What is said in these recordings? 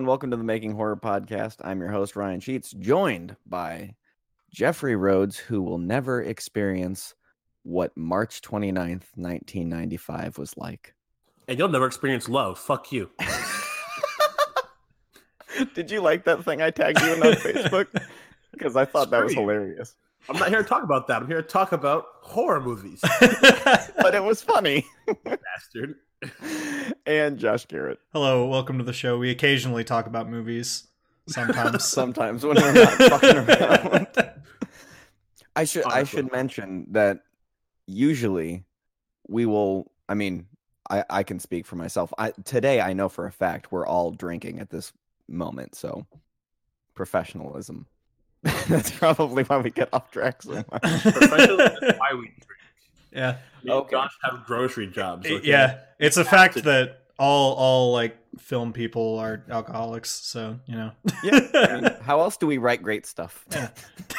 And welcome to the Making Horror Podcast. I'm your host, Ryan Sheets, joined by Jeffrey Rhodes, who will never experience what March 29th, 1995 was like. And you'll never experience love. Fuck you. Did you like that thing I tagged you in on Facebook? Because I thought that was you. hilarious. I'm not here to talk about that. I'm here to talk about horror movies. But it was funny. Bastard. And Josh Garrett. Hello, welcome to the show. We occasionally talk about movies. Sometimes. Sometimes when we're not fucking around. I should I should mention that usually we will I mean I, I can speak for myself. I today I know for a fact we're all drinking at this moment, so professionalism. That's probably why we get off track so much. Professional, that's why we drink. Yeah, Me and Okay. Josh have grocery jobs. Okay? yeah. It's a fact to- that all all like film people are alcoholics. So you know. Yeah. I mean, how else do we write great stuff? Yeah.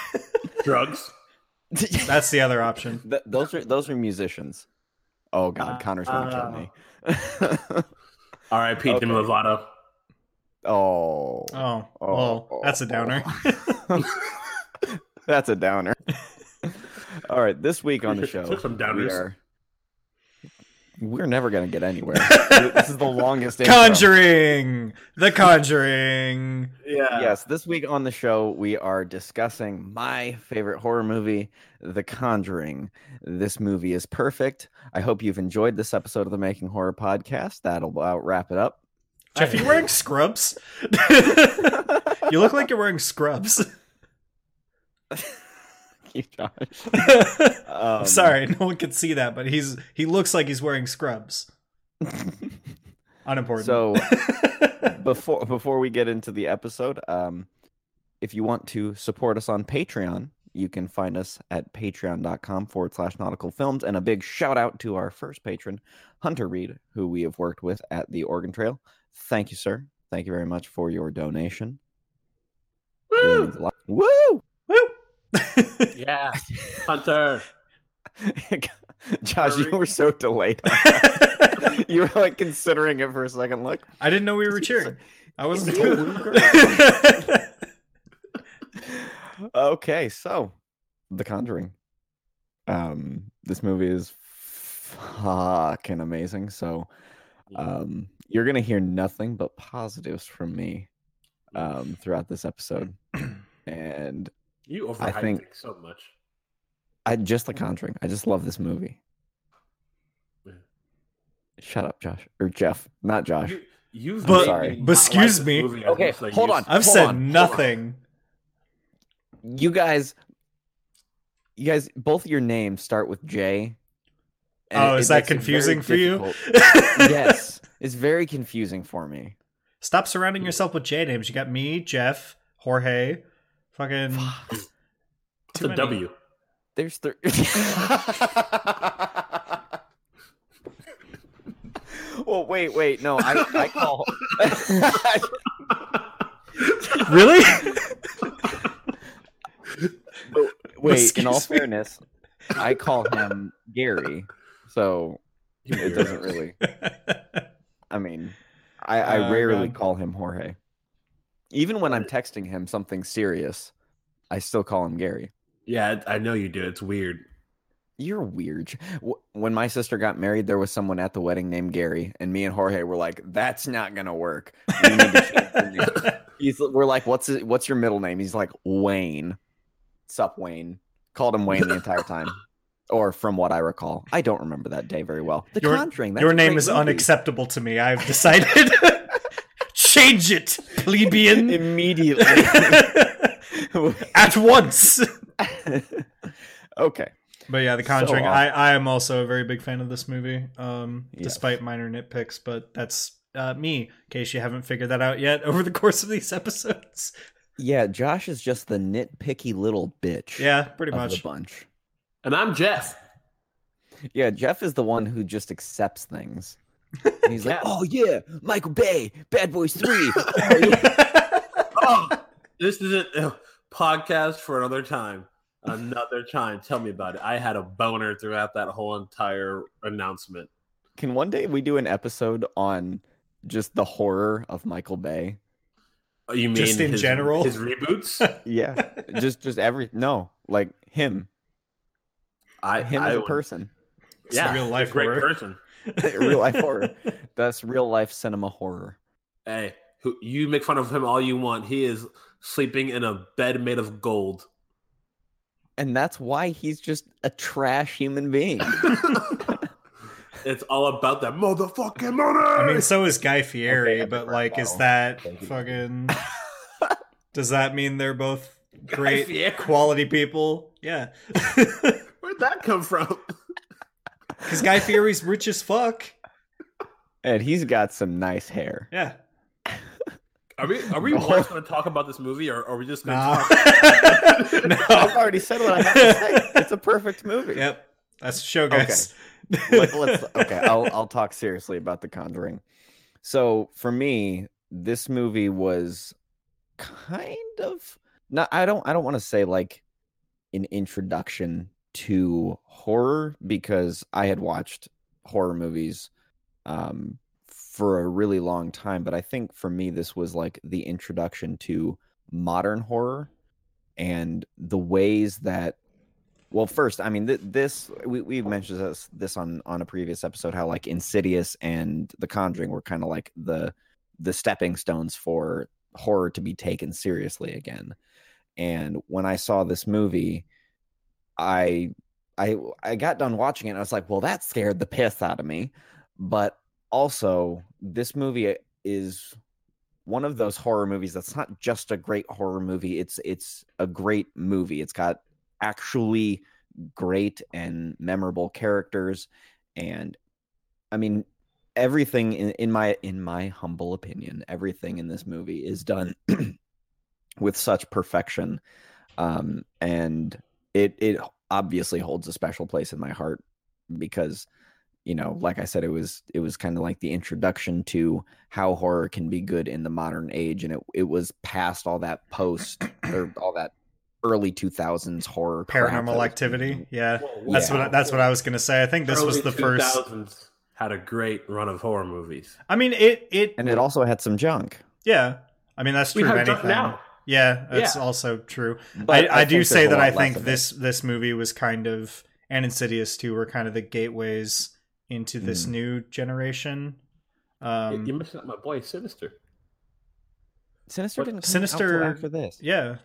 Drugs. That's the other option. Th- those are those are musicians. Oh God, Uh, Connor's gonna kill me. R.I.P. Okay. Demi Lovato. oh, Oh, Oh, well, that's a downer. That's a downer. All right, this week on the show, Took some We are, we're never gonna get anywhere. this is the longest. intro. Conjuring, The Conjuring. Yeah. Yes, this week on the show we are discussing my favorite horror movie, The Conjuring. This movie is perfect. I hope you've enjoyed this episode of the Making Horror podcast. That'll about wrap it up. Jeff, you wearing scrubs? you look like you're wearing scrubs. you, Josh. I'm Um, sorry, no one can see that, but he's he looks like he's wearing scrubs. Unimportant. So before before we get into the episode, um, if you want to support us on Patreon, you can find us at patreon.com forward slash nautical films. And a big shout out to our first patron, Hunter Reed, who we have worked with at the Oregon Trail. Thank you, sir. Thank you very much for your donation. Woo! means a lot. Woo! Woo! Yeah. Hunter. Josh, you were so delayed. you were like considering it for a second. Look, I didn't know we were cheering. I wasn't okay, so The Conjuring. Um, this movie is fucking amazing. So, um, you're gonna hear nothing but positives from me, um, throughout this episode, and you overhyped I think- it so much. I just The Conjuring. I just love this movie. Yeah. Shut up, Josh or Jeff, not Josh. You, you've But- sorry. but excuse like me. movie Okay, much as I hold on. I've Hold said on, nothing. you guys, you guys, both your names start with J. and Oh, it- is it that makes it very confusing for you? yes, it's very confusing for me. Stop surrounding yourself with J names. You got me, Jeff, Jorge, fucking. It's too a many. W. There's three. well, wait, wait, no, I, I call. Really? wait, in all me? fairness, I call him Gary, so it doesn't really. I mean, I, I Oh, rarely God. call him Jorge. Even when I'm texting him something serious, I still call him Gary. Yeah, I know you do. It's weird. You're weird. When my sister got married, there was someone at the wedding named Gary, and me and Jorge were like, "That's not gonna work. We need to change the He's, we're like, "What's it, what's your middle name?" He's like, "Wayne." Sup, Wayne? Called him Wayne the entire time, or from what I recall, I don't remember that day very well. The Your- Conjuring. That's Your name is movie. unacceptable to me. I've decided. Change it, plebeian. Immediately. At once. okay. But yeah, The So Conjuring. awesome. I, I am also a very big fan of this movie, um, Yes. despite minor nitpicks. But that's uh, me, in case you haven't figured that out yet over the course of these episodes. Yeah, Josh is just the nitpicky little bitch. Yeah, pretty of the much. bunch. And I'm Jeff. Yeah, Jeff is the one who just accepts things. And he's like, "Oh yeah, Michael Bay, Bad Boys 3. Oh, yeah." Oh, this is a uh, podcast for another time. Another time. Tell me about it. I had a boner throughout that whole entire announcement. Can one day we do an episode on just the horror of Michael Bay. Oh, you mean Just in his, general? his reboots? Yeah, just just every no, like him, I him I as a would- person, It's Yeah, real he's a life great horror. person. real life horror. That's real life cinema horror. Hey, who, you make fun of him all you want. He is sleeping in a bed made of gold. And that's why he's just a trash human being. it's all about that motherfucking money. I mean, so is Guy Fieri, Okay, but like, is that fucking? Does that mean they're both great quality people? Yeah, where'd that come from? Because Guy Fieri's rich as fuck. and he's got some nice hair. Yeah. Are we are we No. going to talk about this movie, or are we just going to No. talk? no. I've already said what I have to say. It's a perfect movie. Yep. That's the show, guys. Let, us okay. I'll I'll talk seriously about The Conjuring. So for me, this movie was kind of not. I don't. I don't want to say like an introduction to horror because I had watched horror movies um, for a really long time. But I think for me, this was like the introduction to modern horror and the ways that well first i mean th- this we, we've mentioned this this on on a previous episode how like insidious and the conjuring were kind of like the the stepping stones for horror to be taken seriously again and when i saw this movie i i i got done watching it and i was like well that scared the piss out of me. But also this movie is one of those horror movies that's not just a great horror movie it's it's a great movie. It's got actually great and memorable characters and i mean everything in, in my in my humble opinion everything in this movie is done with such perfection um and it it obviously holds a special place in my heart because you know like i said it was it was kind of like the introduction to how horror can be good in the modern age and it it was past all that post or all that early 2000s horror Paranormal was Activity. being- Yeah. Whoa, That's Yeah. what I, that's what I was gonna say. I think this was Early the first. had a great run of horror movies. I mean, it it and it also had some junk yeah. I mean, that's We true of have anything. Drunk now. Yeah, that's Yeah. also true. but I, I, do say that I think of it. this this movie was kind of and Insidious too were kind of the gateways into this Mm. new generation. You- Um, You're missing out my boy Sinister. sinister what- didn't come Sinister- out till after this yeah,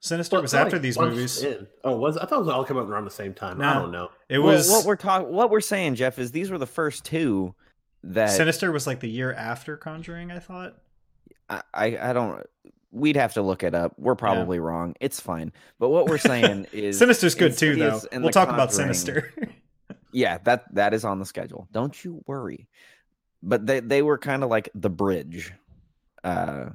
Sinister Well, was after like these movies. in. Oh, was? I thought it was all came out around the same time. I don't know. It Well, was what we're talking what we're saying jeff is these were the first two that Sinister was like the year after Conjuring. I thought. I, I I don't we'd have to look it up. We're probably wrong. It's fine. But what we're saying is Sinister's good too, though. We'll talk about Sinister. yeah that that is on the schedule. Don't you worry. But they they were kind of like the bridge uh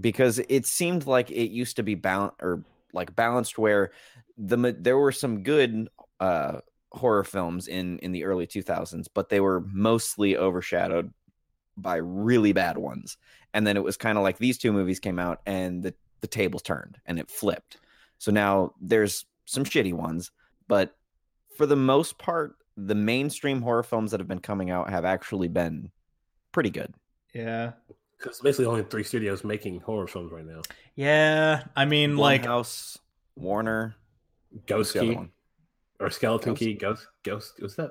because it seemed like it used to be balanced or like balanced where the there were some good uh horror films in in the early 2000s but they were mostly overshadowed by really bad ones and then it was kind of like these two movies came out and the the tables turned and it flipped so now there's some shitty ones but for the most part the mainstream horror films that have been coming out have actually been pretty good yeah, Because basically only three studios making horror films right now. yeah. I mean, like, Blumhouse, warner Ghost what's the other Key one? or Skeleton Ghost. Key. Ghost. Ghost. What's that?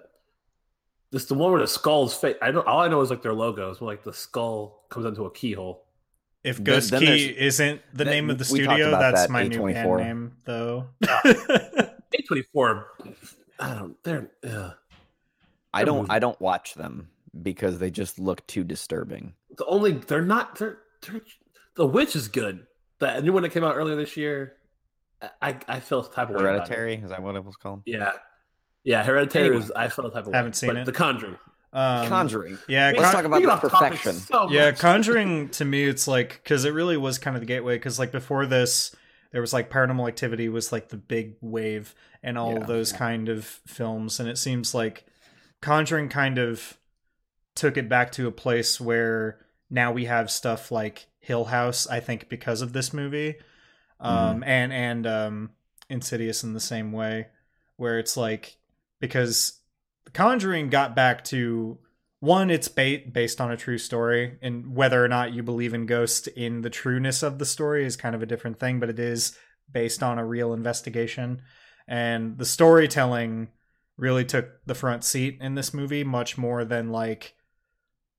This the one where the skull's face. I don't. All I know is like their logos. Where like the skull comes into a keyhole. if Ghost then Key isn't the then name of the studio, that's that, my new band name, though. A twenty four. I don't. They're. Uh, i don't moving. i don't watch them because they just look too disturbing the only. They're not. They're. they're the Witch is good. The new one that came out earlier this year. I I feel type of way about it. hereditary is that what it was called Yeah. Yeah, Hereditary Anyway. is I felt a type of way. Haven't seen but it. The Conjuring. um, conjuring Yeah, Let's Con- talk about the get off topic perfection. so yeah. Conjuring to me, it's like because it really was kind of the gateway. Because like before this, there was like Paranormal Activity was like the big wave, and all Yeah. of those kind of films. And it seems like Conjuring kind of took it back to a place where now we have stuff like Hill House. I think because of this movie, um, and and um, Insidious in the same way, where it's like because The Conjuring got back to one it's ba- based on a true story and whether or not you believe in ghosts in the trueness of the story is kind of a different thing but it is based on a real investigation. And the storytelling really took the front seat in this movie much more than like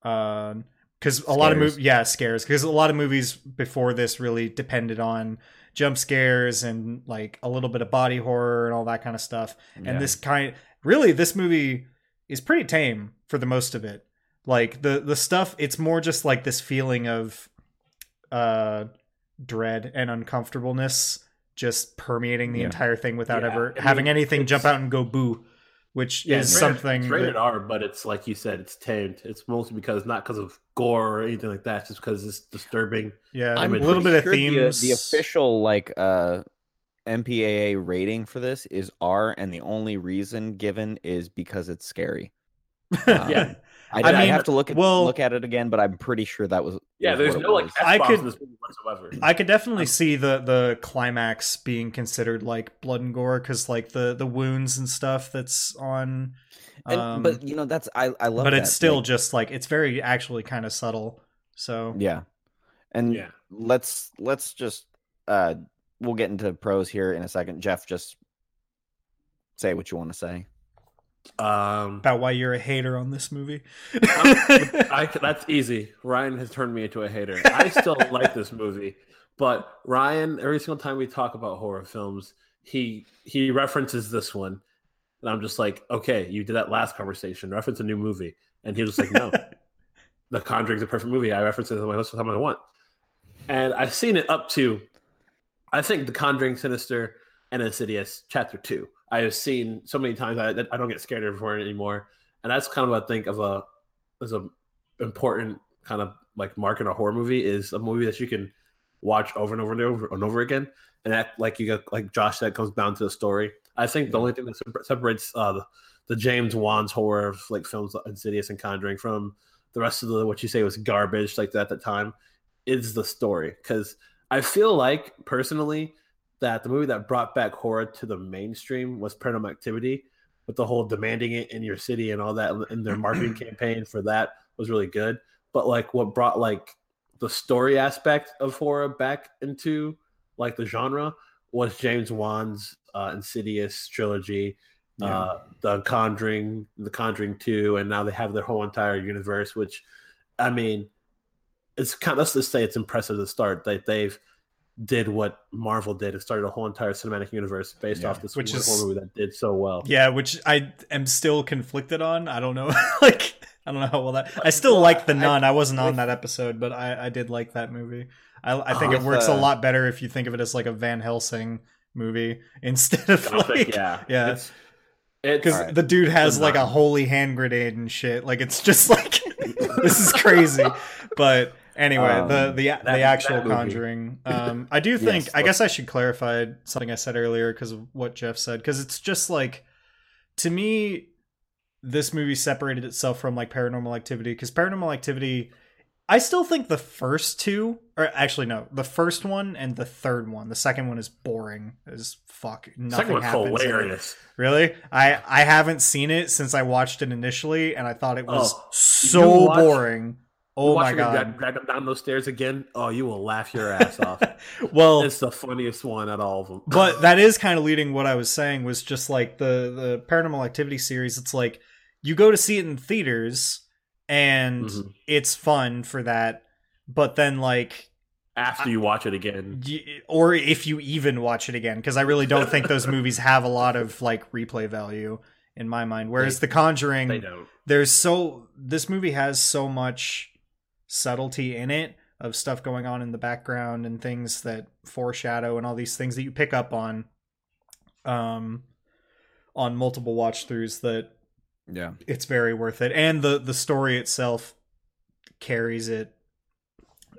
uh because a lot of movies yeah scares because a lot of movies before this really depended on jump scares and like a little bit of body horror and all that kind of stuff Yeah. and this kind really this movie is pretty tame for the most of it like the the stuff it's more just like this feeling of uh dread and uncomfortableness just permeating the Yeah. entire thing without Yeah, ever I having mean, anything jump out and go boo which Yeah, is it's rated- something It's rated that- R, but it's like you said, it's tamed. It's mostly because not because of gore or anything like that, it's just because it's disturbing. yeah I'm a little bit of Sure the- themes The, official like uh MPAA rating for this is R, and the only reason given is because it's scary. Um, Yeah. I, I I mean, have to look at well- look at it again, but I'm pretty sure that was Yeah, was there's no like was. I F-bombs could- this movie whatsoever. I could definitely Um, see the the climax being considered like blood and gore because like the the wounds and stuff that's on And, um, but you know that's I I love. but that. it's still like, just like it's very actually kind of subtle so yeah, and yeah. let's let's just uh we'll get into pros here in a second. Jeff, just say what you want to say. Um, about why you're a hater on this movie I, that's easy. Ryan has turned me into a hater. I still like this movie, but Ryan, every single time we talk about horror films, he he references this one, and I'm just like, okay, you did that last conversation. Reference a new movie, and he was just like, no, The Conjuring's a perfect movie. I reference it on my list of time I want, and I've seen it up to, I think, The Conjuring, Sinister, and Insidious Chapter Two. I have seen so many times I, that I don't get scared of it anymore, and that's kind of what I think of a as a important kind of like mark in a horror movie is a movie that you can watch over and over and over and over again, and that like you got like Josh said comes down to the story. I think the only thing that separates uh, the, the James Wan's horror of like films like Insidious and Conjuring from the rest of the what you say was garbage like that at the time is the story. Because I feel like personally that the movie that brought back horror to the mainstream was Paranormal Activity, with the whole demanding it in your city and all that, and their marketing campaign for that was really good. But like, what brought like the story aspect of horror back into like the genre was James Wan's uh, Insidious trilogy, uh, The Conjuring, The Conjuring Two, and now they have their whole entire universe. Which, I mean, it's kind. Of, let's just say it's impressive to start that they've did what Marvel did and started a whole entire cinematic universe based Yeah. off this Which wonderful is- movie that did so well. yeah which i am still conflicted on i don't know like i don't know how well that i still like the nun i, wasn't on that episode but i i did like that movie i, I think it With, works a uh, lot better if you think of it as like a van helsing movie instead of Gothic, like yeah, yeah. It's, it's because Alright. the dude has The like a holy hand grenade and shit. Like it's just like this is crazy. But anyway, Um, the the that- the actual. Conjuring. Um, I do think. Yes, I guess I should clarify something I said earlier because of what Jeff said. Because it's just like to me, this movie separated itself from like Paranormal Activity. Because Paranormal Activity. I still think the first two, or actually no, the first one and the third one. The second one is boring as fuck. Nothing second one's happens. hilarious. Really? I I haven't seen it since I watched it initially, and I thought it was Oh, so watch- boring. Oh my Watching her god! drag, them down those stairs again. Oh, you will laugh your ass off. well, It's the funniest one at all of them. but that is kind of leading what I was saying was just like the the Paranormal Activity series. It's like you go to see it in theaters, and Mhm. it's fun for that. But then like after you watch it again, or if you even watch it again because i really don't think those movies have a lot of like replay value in my mind whereas They- the conjuring they don't. there's so this movie has so much subtlety in it of stuff going on in the background and things that foreshadow and all these things that you pick up on um on multiple watch throughs that Yeah. it's very worth it and the the story itself carries it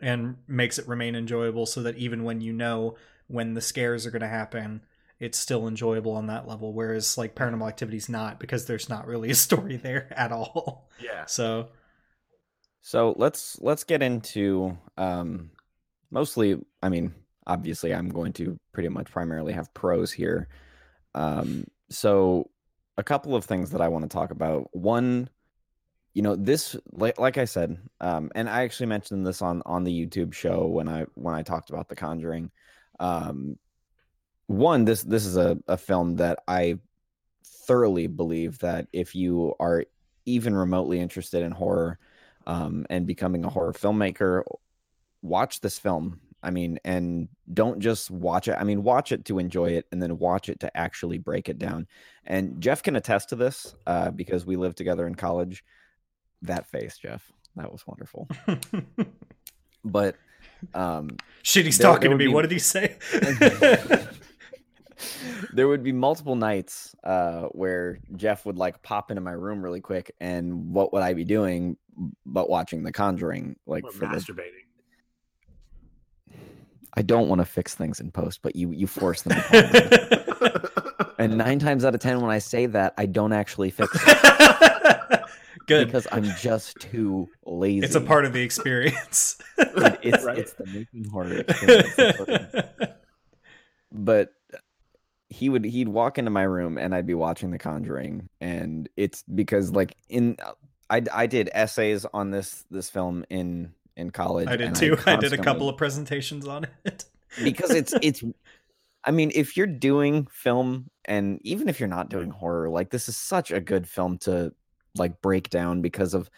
and makes it remain enjoyable so that even when you know when the scares are going to happen it's still enjoyable on that level whereas like paranormal activity's not because there's not really a story there at all Yeah. so So let's let's get into um mostly I mean obviously I'm going to pretty much primarily have pros here. Um so a couple of things that I want to talk about. One you know this like like I said, um, and I actually mentioned this on on the YouTube show when I when I talked about The Conjuring. Um, one, this this is a, a film that I thoroughly believe that if you are even remotely interested in horror um, and becoming a horror filmmaker, watch this film. I mean, and don't just watch it. I mean, watch it to enjoy it and then watch it to actually break it down. And Jeff can attest to this uh, because we lived together in college. That face, Jeff, that was wonderful. but um, shit, he's there- talking there to me. be- What did he say? there would be multiple nights uh, where Jeff would like pop into my room really quick, and what would I be doing but watching The Conjuring? Like Or for the, masturbating. I don't want to fix things in post, but you you force them. and nine times out of ten, when I say that, I don't actually fix it Good. because I'm just too lazy. It's a part of the experience. It's Right. it's the making horror experience. That's what it is. but he would he'd walk into my room and I'd be watching The Conjuring, and it's because like in I I did essays on this this film in in college. I did too. I, did a couple of presentations on it. because it's it's. I mean, if you're doing film, and even if you're not doing horror, like this is such a good film to like break down because of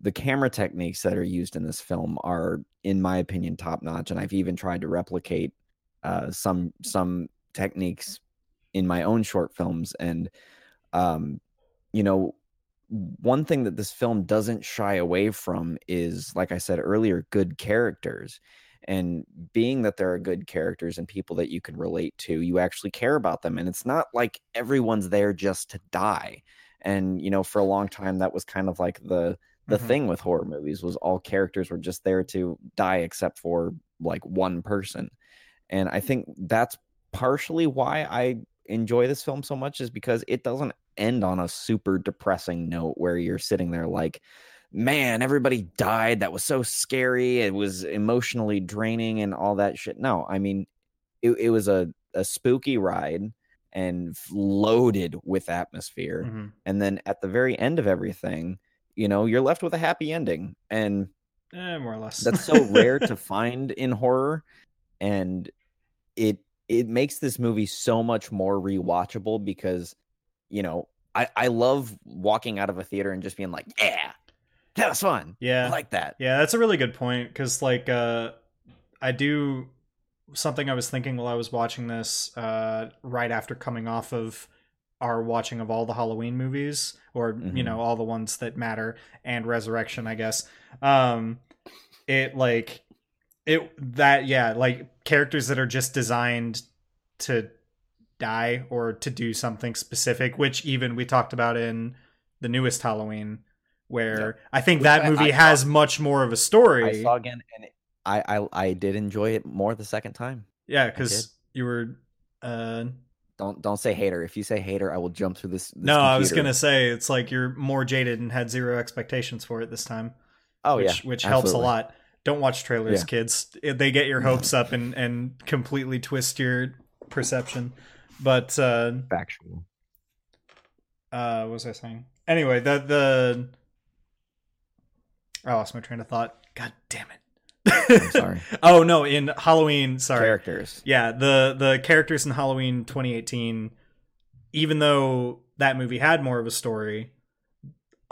the camera techniques that are used in this film are, in my opinion, top notch. And I've even tried to replicate uh, some some techniques in my own short films. And um, you know, one thing that this film doesn't shy away from is, like I said earlier, good characters. And being that there are good characters and people that you can relate to, you actually care about them. And it's not like everyone's there just to die. And you know, for a long time, that was kind of like the the Mhm. thing with horror movies was all characters were just there to die except for like one person and i think that's partially why i enjoy this film so much is because it doesn't end on a super depressing note where you're sitting there like man everybody died that was so scary it was emotionally draining and all that shit no i mean it, it was a, a spooky ride and loaded with atmosphere Mhm. and then at the very end of everything you know you're left with a happy ending and Eh, more or less. that's so rare to find in horror and it it makes this movie so much more rewatchable because you know i i love walking out of a theater and just being like yeah that was fun Yeah. i like that Yeah, that's a really good point because, like, uh, I do something I was thinking while I was watching this uh, right after coming off of our watching of all the Halloween movies, or you Mhm. know, all the ones that matter, and Resurrection, I guess. Um, it like it that yeah, like characters that are just designed to die or to do something specific, which even we talked about in the newest Halloween, where I think Which that I- movie I saw- has much more of a story. i saw again and it, I, I i did enjoy it more the second time yeah, because you were. Uh, don't don't say hater if you say hater i will jump through this, this no, I was gonna say it's like you're more jaded and had zero expectations for it this time. oh which, yeah which helps a lot. Don't watch trailers, Yeah. kids. They get your hopes up and and completely twist your perception. But uh, factual uh, what was I saying? Anyway, the the I lost my train of thought. God damn it! i'm sorry oh no, in Halloween. Sorry. characters Yeah, the the characters in Halloween 2018, even though that movie had more of a story,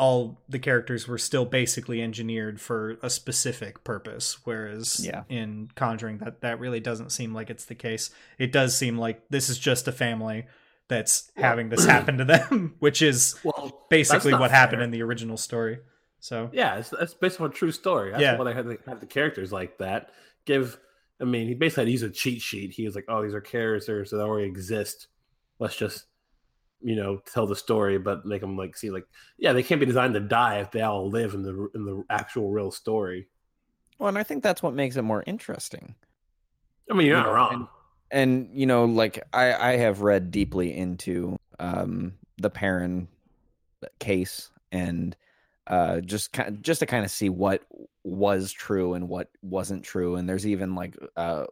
all the characters were still basically engineered for a specific purpose. Whereas Yeah. in Conjuring, that that really doesn't seem like it's the case. It does seem like this is just a family that's Well- having this happen to them, which is Well, basically not what happened in the original story. So Yeah, it's, that's based on a true story. That's Yeah. why they had, the, had the characters like that. Give, I mean, he basically had to use a cheat sheet. He was like, "Oh, these are characters that already exist. Let's just, you know, tell the story, but make them like see, like, yeah, they can't be designed to die if they all live in the in the actual real story. well and i think that's what makes it more interesting I mean, you're You not know, wrong. and you know like i i have read deeply into um the Perron case and uh just kind just to kind of see what was true and what wasn't true and there's even like uh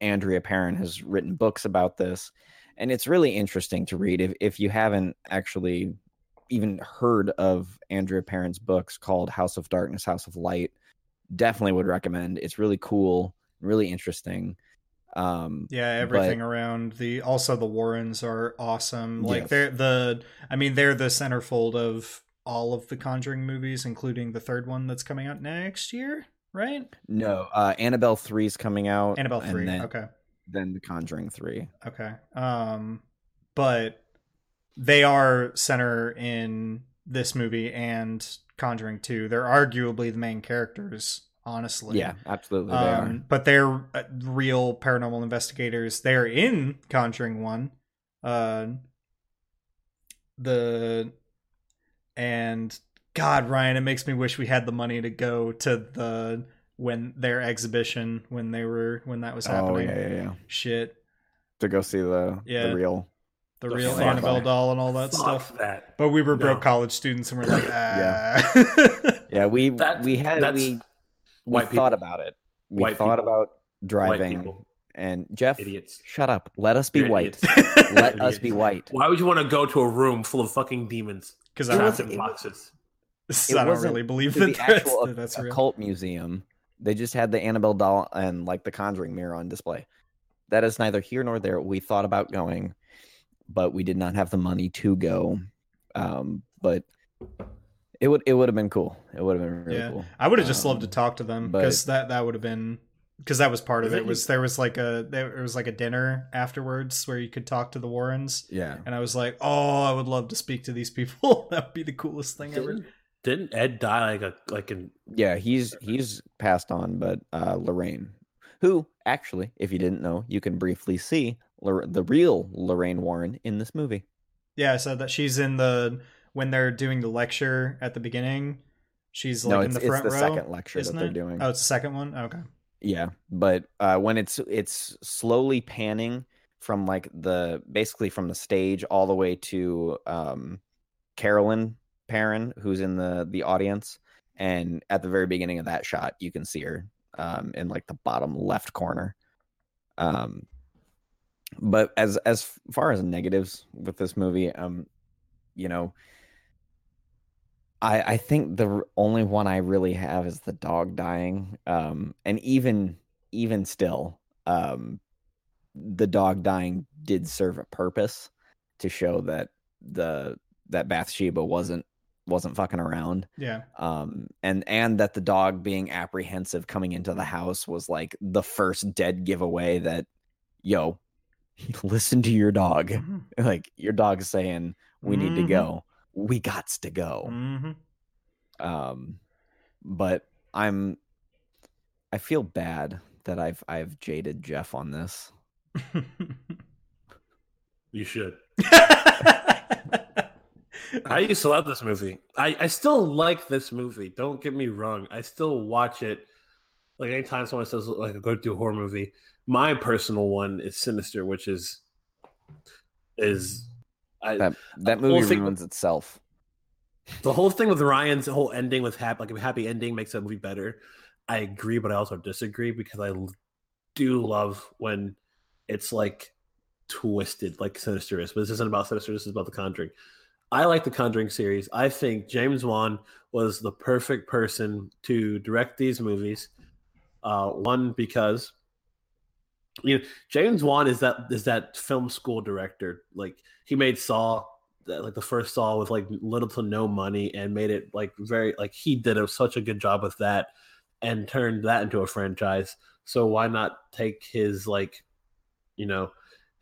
andrea Perron has written books about this and it's really interesting to read if, if you haven't actually even heard of Andrea Perron's books called House of Darkness, House of Light, definitely would recommend. It's really cool, really interesting. Um, Yeah, everything but- around the also the Warrens are awesome. Like Yes. they're the I mean they're the centerfold of all of the Conjuring movies, including the third one that's coming out next year, right? no, uh, Annabelle three is coming out. Annabelle three. then, Okay. Then The Conjuring three. Okay. Um but they are center in this movie and Conjuring 2. They're arguably the main characters, honestly. Yeah, absolutely. They are. Um, but they're uh, real paranormal investigators. They're in Conjuring One, uh, the and God, Ryan, it makes me wish we had the money to go to the when their exhibition when they were when that was Oh happening. yeah, yeah, yeah. Shit, To go see the Yeah. the real. the The real Annabelle that. doll and all that Fuck stuff. that. But we were broke No. college students and we're like, Yeah. ah. Yeah, we That- we had we we white thought about it. We White thought people. about driving. And Jeff, Idiots. shut up. Let us be You're white. idiots. Let us be white. Why would you want to go to a room full of fucking demons Because I, was- trapped boxes? it I don't really believe to that the that's, actual that's real. occult museum. They just had the Annabelle doll and like the Conjuring mirror on display. That is neither here nor there. We thought about going, but we did not have the money to go. Um, but it would it would have been cool. It would have been really Yeah. cool. I would have just loved to Um, talk to them because that that would have been because that was part of it. it- Was there was like a there was like a dinner afterwards where you could talk to the Warrens, Yeah. and I was like, oh, I would love to speak to these people. that would be the coolest thing ever. Didn't, didn't Ed die like a like an Yeah, he's he's passed on, but uh Lorraine, who actually, if you didn't know, you can briefly see Lor- the real Lorraine Warren in this movie. Yeah, I said that she's in the when they're doing the lecture at the beginning. She's like no, in it's, the it's front the row. second lecture isn't that they're it? doing. Oh, it's the second one. Okay. Yeah, but uh, when it's it's slowly panning from like the basically from the stage all the way to um, Carolyn Perron, who's in the the audience, and at the very beginning of that shot, you can see her um, in like the bottom left corner. Um, but as as far as negatives with this movie, um, you know, I I think the only one I really have is the dog dying. Um, and even even still, um, the dog dying did serve a purpose to show that the that Bathsheba wasn't wasn't fucking around Yeah. um and and that the dog being apprehensive coming into the house was like the first dead giveaway that yo listen to your dog Mhm. like your dog's saying we need to Mhm. go we gots to go Mhm. um but i'm i feel bad that i've i've jaded jeff on this you should. I used to love this movie. I, I still like this movie. Don't get me wrong. I still watch it. Like anytime someone says like a go do a horror movie, my personal one is Sinister, which is is I, that that movie thing- ruins itself the whole thing with Ryan's whole ending with happy like a happy ending makes that movie better. I agree, but I also disagree because I do love when it's like twisted, like Sinister is. But this isn't about Sinister. This is about The Conjuring. I like the Conjuring series. I think James Wan was the perfect person to direct these movies. Uh, one because you know James Wan is that is that film school director. Like he made Saw, like the first Saw with like little to no money, and made it like very like he did a, such a good job with that, and turned that into a franchise. So why not take his like, you know,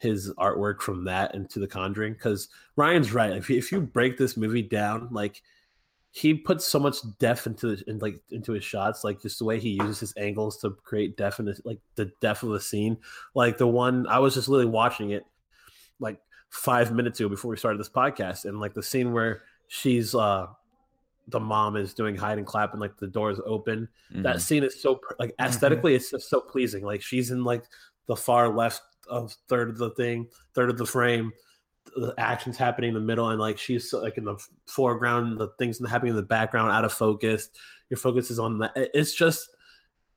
his artwork from that into The Conjuring? Because Ryan's right. If you, if you break this movie down, like he puts so much depth into the, in, like into his shots, like just the way he uses his angles to create definite like the depth of the scene. Like the one I was just literally watching it like five minutes ago before we started this podcast, and like the scene where she's uh the mom is doing hide and clap and like the door is open. That Mhm. scene is so like aesthetically, it's just so pleasing. Like she's in like the far left of third of the thing, third of the frame. The action's happening in the middle, and like she's like in the foreground. The things happening in the background, out of focus. Your focus is on that. It's just,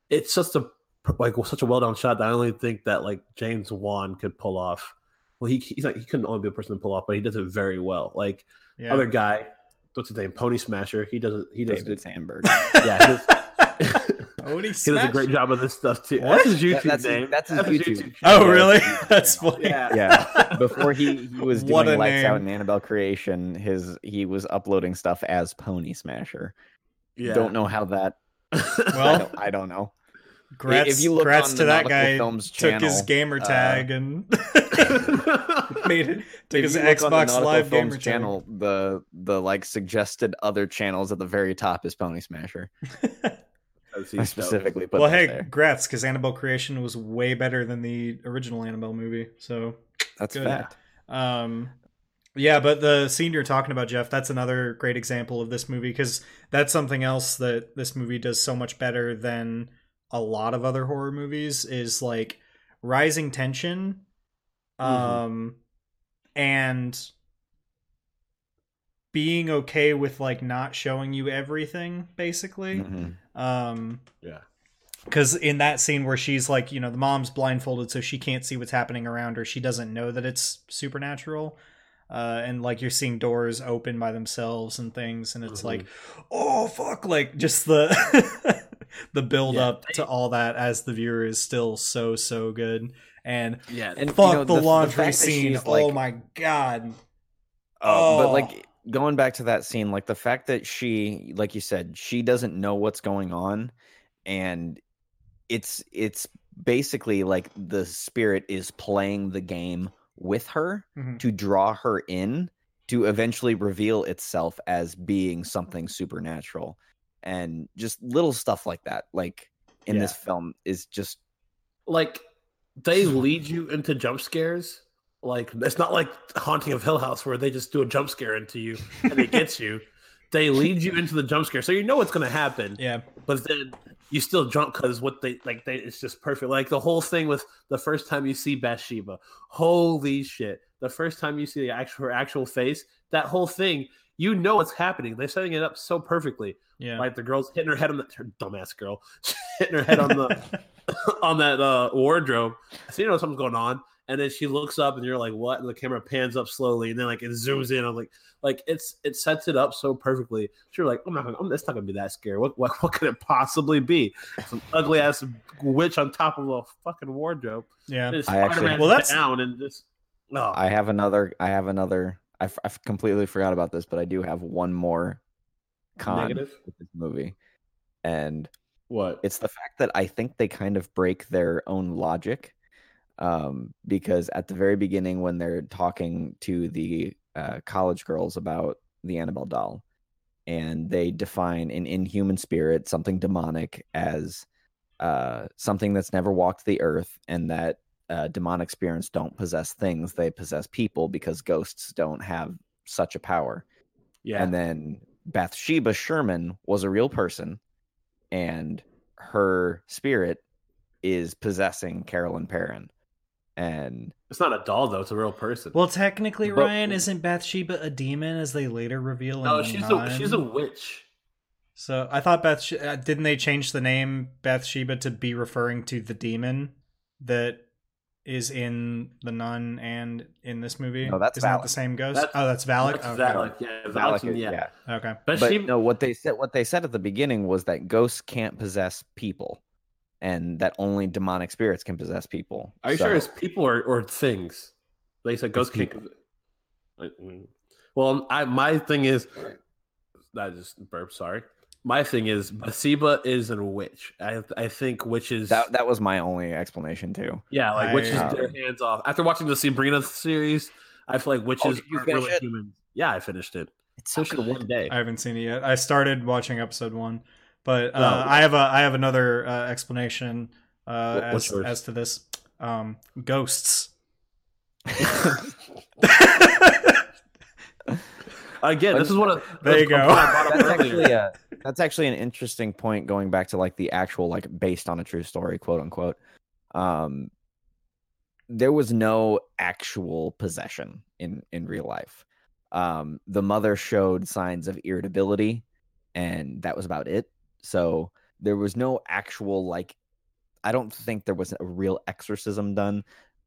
it's just a like such a well done shot that I only think that like James Wan could pull off. Well, he he's like he couldn't only be a person to pull off, but he does it very well. Like yeah. other guy, what's his name? Pony Smasher. He doesn't. he does David good. Sandberg. Yeah, he does, he does a great job of this stuff too. What? That's his YouTube That- that's his- name. that's his YouTube. Oh, really? that's his That's channel. funny. Yeah. yeah before he, he was doing a lights out name. in annabelle creation his he was uploading stuff as pony smasher yeah. don't know how that I, Well, don't, I don't know Grats, if you look grats on to that guy. Films took his channel, gamer uh, tag and made it. Took his you the Xbox Live Films gamer channel channel. the the like suggested other channels at the very top is pony smasher That's- i specifically put well, that hey, there. grats, because Annabelle Creation was way better than the original Annabelle movie. So, that's good. fact um, yeah, but the scene you're talking about, Jeff, that's another great example of this movie because that's something else that this movie does so much better than a lot of other horror movies is like rising tension, um, and being okay with like not showing you everything, basically. Mhm. Um, Yeah. because in that scene where she's like, you know, the mom's blindfolded, so she can't see what's happening around her. She doesn't know that it's supernatural. Uh, and like you're seeing doors open by themselves and things, and it's Mhm. like, oh fuck, like just the the build Yeah, up to all that as the viewer is still so so good. And Yeah. And, you fuck know, the, the- the laundry fact that scene. she's, oh like- my god. Uh, but Oh. like going back to that scene, like the fact that she, like you said, she doesn't know what's going on, and it's it's basically like the spirit is playing the game with her Mhm. to draw her in to eventually reveal itself as being something supernatural, and just little stuff like that, like in this film, is just like they lead you into jump scares. Like it's not like Haunting of Hill House where they just do a jump scare into you and it gets you. They lead you into the jump scare, so you know what's gonna happen. Yeah. But then you still jump because what they like they it's just perfect. Like the whole thing with the first time you see Bathsheba, holy shit! The first time you see the actual her actual face, that whole thing, you know what's happening. They're setting it up so perfectly. Yeah. Like the girl's hitting her head on the her dumbass girl, hitting her head on the on that uh, wardrobe. So you know something's going on, and then she looks up, and you're like, "What?" And the camera pans up slowly, and then like it zooms in. I'm like, like it's it sets it up so perfectly. So you're like, oh "I'm not, gonna, I'm, it's not gonna be that scary. What what what could it possibly be? Some ugly ass witch on top of a fucking wardrobe. yeah. And I actually- Spider-Man Well, that's- down and just oh, I have another. I have another. I, f- I f- completely forgot about this, but I do have one more con Negative? with this movie, and what? it's the fact that I think they kind of break their own logic, um, because at the very beginning when they're talking to the uh, college girls about the Annabelle doll, and they define an inhuman spirit, something demonic, as uh, something that's never walked the earth, and that uh, demonic spirits don't possess things; they possess people because ghosts don't have such a power. yeah, And then Bathsheba Sherman was a real person, and her spirit is possessing Carolyn Perron. And it's not a doll though; it's a real person. Well, technically, But- Ryan isn't Bathsheba a demon, as they later reveal. No, the she's a she's a witch. So I thought Beth uh, didn't they change the name Bathsheba to be referring to the demon that is in the Nun and in this movie? No, that's Isn't that the same ghost? That's- oh, that's Valak. That's okay. Valak, yeah, Valak Valak, is- yeah. Okay. But, but she, no, what they said what they said at the beginning was that ghosts can't possess people, and that only demonic spirits can possess people. Are you So- sure it's people or, or things? They said ghosts can't. Mm. Well, I my thing is, I just burp. Sorry. My thing is, Bathsheba is a witch. I I think witches. that that was my only explanation too. yeah, like I- witches um, their hands off. After watching the Sabrina series, I feel like witches Oh, aren't really it? humans. Yeah, I finished it. It's Finished it in one day. I haven't seen it yet. I started watching episode one, but uh, No. I have a I have another uh, explanation uh, What- as as to this. Um, ghosts. Again, this is one of There you go. points I brought up that's actually a that's actually an interesting point going back to like the actual like based on a true story quote unquote um there was no actual possession in in real life um the mother showed signs of irritability and that was about it so there was no actual like i don't think there was a real exorcism done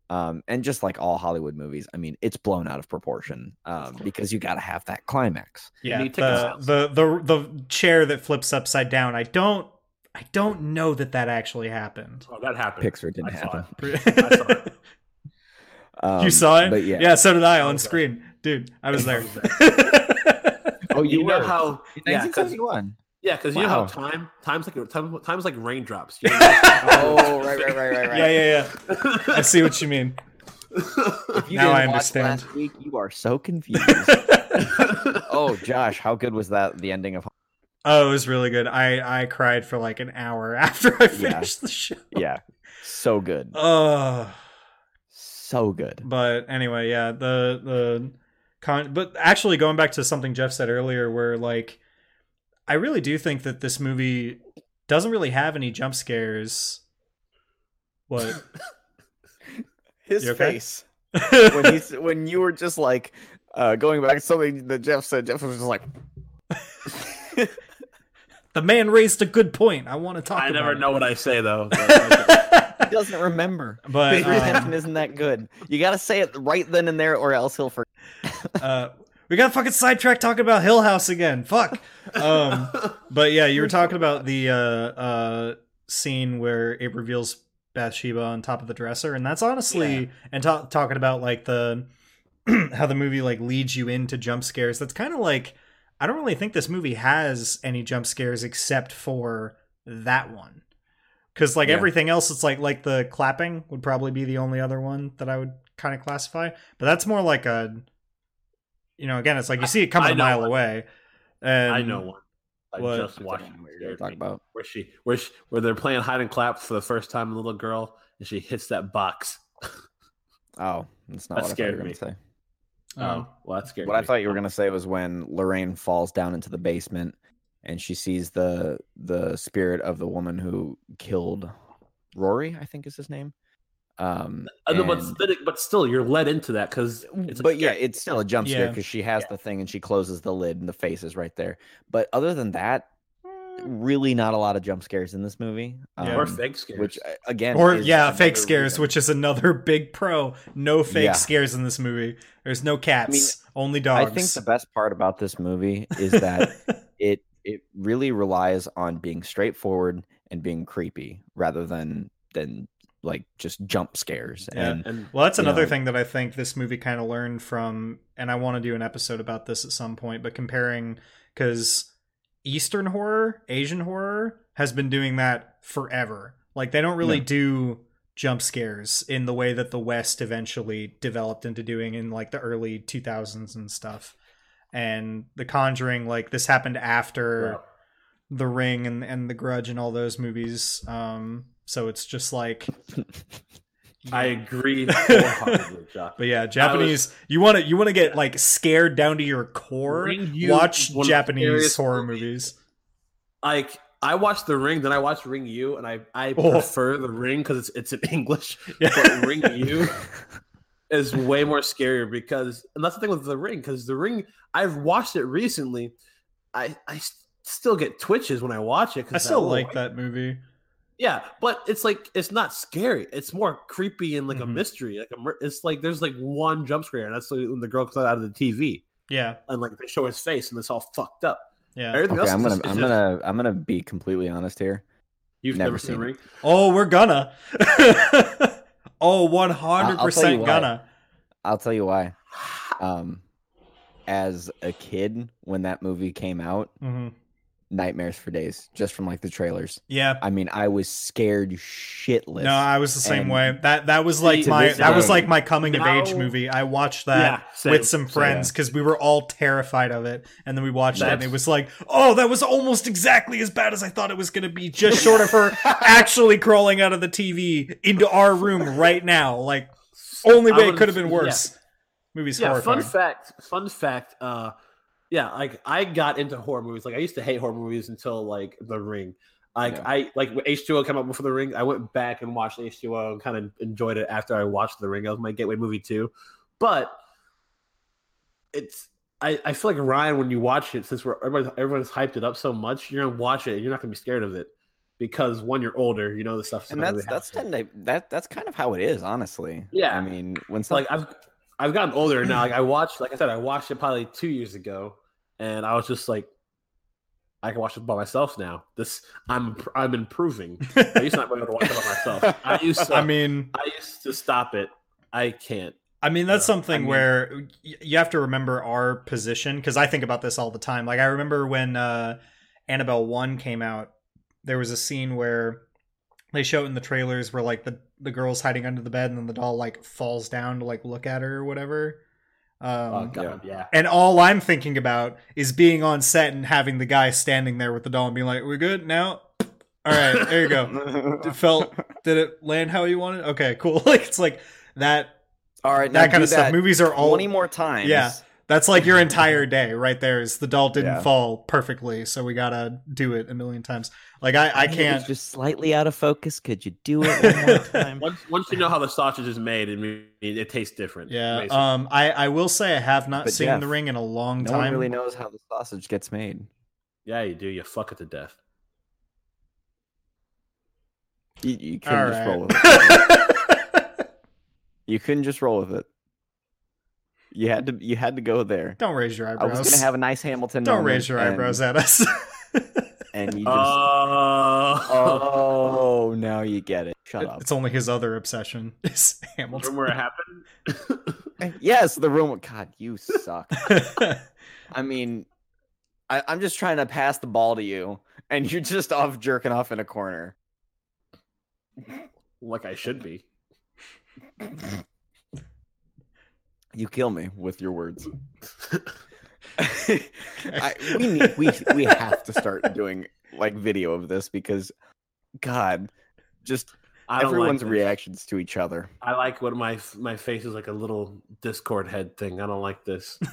Um, and just like all Hollywood movies, I mean, it's blown out of proportion um, because you got to have that climax. Yeah, the, the the the chair that flips upside down. I don't I don't know that that actually happened. Oh, that happened. Pixar didn't I saw happen. it. I saw it. Um, you saw it? but yeah. Yeah, so did I I on was screen. Dude, I was there. Oh, You, you know were. how? Yeah, because 1971. Yeah, because you know how time times like time, times like raindrops. You know? oh, right, right, right, right, right. yeah, yeah, yeah. I see what you mean. If you Now I didn't watch understand. Last week, you are so confused. oh, Josh, how good was that? The ending of Oh, it was really good. I I cried for like an hour after I Yeah. finished the show. yeah, so good, Oh, so good. but anyway, yeah, the the con but actually going back to something Jeff said earlier where like I really do think that this movie doesn't really have any jump scares. What? His okay? face when he's when you were just like uh, going back to something that Jeff said. Jeff was just like, the man raised a good point. I want to talk I about never it. know what I say though. he doesn't remember. but His retention um, isn't that good. You got to say it right then and there, or else he'll forget. uh, we got fucking sidetracked talking about Hill House again. Fuck. Um, but yeah, you were talking about the uh, uh, scene where it reveals Bathsheba on top of the dresser, and that's honestly Yeah. and ta- talking about like the how the movie like leads you into jump scares. That's kind of like I don't really think this movie has any jump scares except for that one. Because like Yeah. everything else, it's like like the clapping would probably be the only other one that I would kind of classify. But that's more like a, you know, again, it's like you see it coming I a know mile one. away. And I know one. I What? just watched it. What you're talking about. where she where she, where they're playing hide and clap for the first time, the little girl, and she hits that box. Oh, that's not That what I thought you scared were gonna say. Um, oh, well, that's scary. What I thought you were going to say was when Lorraine falls down into the basement and she sees the the spirit of the woman who killed Rory, I think is his name. Um, Uh, no, but, but, it- but still, you're led into that because it's but yeah, it's still a jump scare Yeah. because she has Yeah. the thing and she closes the lid and the face is right there. But other than that, really not a lot of jump scares in this movie. Yeah. or um, fake scares. which again, or yeah, fake scares, reason- which is another big pro. No fake Yeah. scares in this movie. There's no cats, only dogs. I think the best part about this movie is that it it really relies on being straightforward and being creepy rather than than like just jump scares. Yeah. And and Well, that's another know- thing that I think this movie kind of learned from, and I want to do an episode about this at some point, but comparing, because Eastern horror, Asian horror has been doing that forever. Like, they don't really Yeah. do jump scares in the way that the West eventually developed into doing in like the early 2000s and stuff. And The Conjuring, like, this happened after well, The Ring and, and The Grudge and all those movies. Um, so it's just like. I agree wholeheartedly, But yeah, Japanese. you want to you want to get like scared down to your core. Ringu Watch is one of the Japanese horror movies. movies. Like I watched The Ring, then I watched Ringu, and I I Oh. prefer The Ring because it's it's in English. Yeah. But Ring You is way more scarier because, and that's the thing with The Ring because The Ring I've watched it recently. I I s- still get twitches when I watch it. 'cause I still little like white- that movie. Yeah, but it's like it's not scary. It's more creepy and like a Mhm. mystery. Like a, it's like there's like one jump scare, and that's like when the girl comes out of the TV Yeah, and like they show his face, and it's all fucked up. yeah. Everything okay, else I'm gonna is I'm just- gonna I'm gonna be completely honest here. You've never never, seen, seen. Ring? Oh, we're gonna. oh, one hundred I'll tell you percent gonna. I'll tell you why. Um, as a kid, when that movie came out, hmm nightmares for days just from like the trailers. Yeah. I mean, I was scared shitless. No, I was the same And way. That that was like my this that was like my coming of age movie. I watched that Yeah, same, with some friends because we were all terrified of it, and then we watched it, and it was like, oh, that was almost exactly as bad as I thought it was going to be. Just short of her actually crawling out of the TV into our room right now. Like only way it could have been yeah. worse. Movie's Yeah, horrifying. fun fact. Fun fact. Uh, yeah, like I got into horror movies. Like I used to hate horror movies until like The Ring. Like Yeah. I like H2O came out before The Ring. I went back and watched H2O and kind of enjoyed it after I watched The Ring. That was my gateway movie too. But it's I, I feel like Ryan when you watch it since we're everybody everyone's hyped it up so much you're gonna watch it and you're not gonna be scared of it because when you're older, you know the stuff. and that's that's tend to, that that's kind of how it is, honestly. Yeah. I mean, when It's some, like I've I've gotten older now. Like I watched, like I said, I watched it probably two years ago, and I was just like, I can watch it by myself now. This I'm I'm improving. I used to not be able to watch it by myself. I used to. I mean, I used to stop it. I can't. I mean that's Yeah, something I mean- where you have to remember our position because I think about this all the time. Like I remember when uh, Annabelle One came out, there was a scene where they show it in the trailers where like the the girl's hiding under the bed and then the doll like falls down to like look at her or whatever. Um, Oh god, yeah. And all I'm thinking about is being on set and having the guy standing there with the doll and being like, "We're good now." All right, there you go. It felt. Did it land how you wanted? Okay, cool. Like it's like that. all right, That kind do of stuff. Movies are all. twenty more times. Yeah. That's like your entire day right there. Is the doll didn't Yeah. fall perfectly, so we gotta do it a million times. Like I, I can't. just slightly out of focus. Could you do it one more time? Once once you know how the sausage is made, it mean, it tastes different. Yeah. basically. Um. I, I will say I have not But seen Jeff, The Ring in a long no time. one really knows how the sausage gets made. yeah, you do. You fuck it to death. You, you All couldn't just roll with it. You couldn't just roll with it. You had to. You had to go there. Don't raise your eyebrows. I eyebrows. was gonna have a nice Hamilton. Don't raise your eyebrows and, at us. And you just. Oh, oh, now you get it. Shut up. it's only his other obsession is Hamilton. Remember where it happened? Eh, yes, the room. God, you suck. I mean, I, I'm just trying to pass the ball to you, and you're just off jerking off in a corner. like I should be. You kill me with your words. I, we need, we we have to start doing like video of this because, God, just I don't everyone's like reactions to each other. I like what my my face is like a little Discord head thing. I don't like this.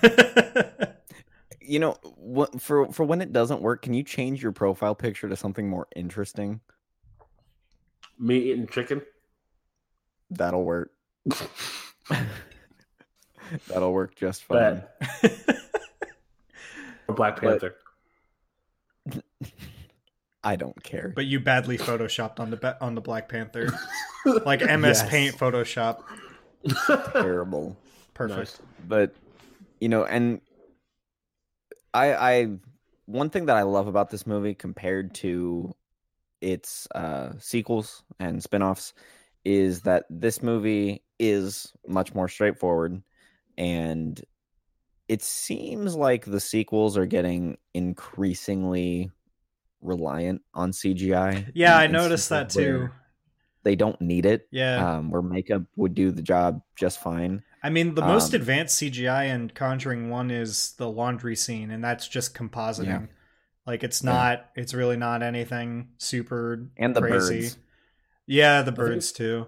You know, what, for for when it doesn't work, can you change your profile picture to something more interesting? Me eating chicken. That'll work. That'll work just fine. Bet. Or Black But- Panther. I don't care. but you badly photoshopped on the ba- on the Black Panther, like MS Yes. Paint Photoshop. Terrible. Perfect. Nice. but you know and i i one thing that i love about this movie compared to its uh sequels and spin-offs is that this movie is much more straightforward and it seems like the sequels are getting increasingly reliant on cgi Yeah, I noticed that too. they don't need it Yeah. um where makeup would do the job just fine I mean, the most Um, advanced CGI in Conjuring One is the laundry scene, and that's just compositing. Yeah. Like it's Yeah. not, it's really not anything super and the crazy. birds Yeah, the think- birds too.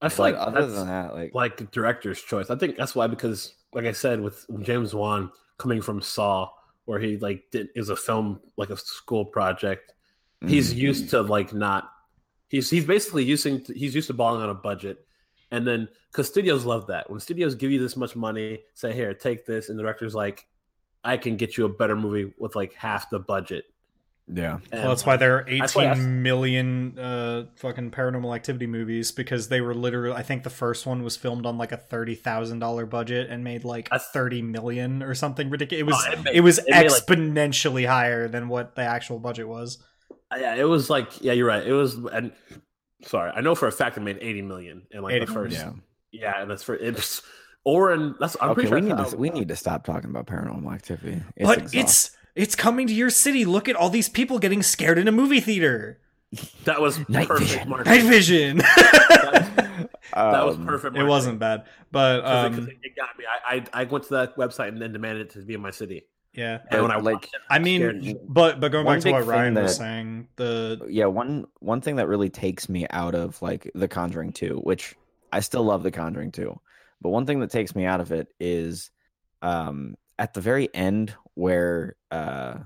I feel But like other than that, like, like director's choice. I think that's why because like I said with James Wan coming from Saw, where he like did is a film like a school project. He's mm, used to like not. He's he's basically using he's used to balling on a budget, and then because studios love that when studios give you this much money, say here take this, and the director's like, I can get you a better movie with like half the budget. Yeah, And, well, that's why there are That's why I- eighteen million uh, fucking paranormal activity movies because they were literally. I think the first one was filmed on like a thirty thousand dollar budget and made like a thirty million or something ridiculous. It was Oh, it made- it was it made, like- exponentially higher than what the actual budget was. yeah, it was like yeah, you're right. It was and sorry, I know for a fact it made eighty million in like 80 the first. yeah. Yeah, and that's for it's or and that's I'm okay, pretty sure we need to we need to stop talking about paranormal activity. It's but exhausting. it's it's coming to your city. Look at all these people getting scared in a movie theater. that was Night perfect. vision. Martin. Night vision. That was Um, perfect. it wasn't bad, but because um, it, it got me. I, I I went to that website and then demanded it to be in my city. yeah. And when I like- it, I mean, but but going One back to what thing Ryan was saying, the Yeah, one one thing that really takes me out of like The Conjuring 2, which I still love The Conjuring 2, but one thing that takes me out of it is um at the very end where uh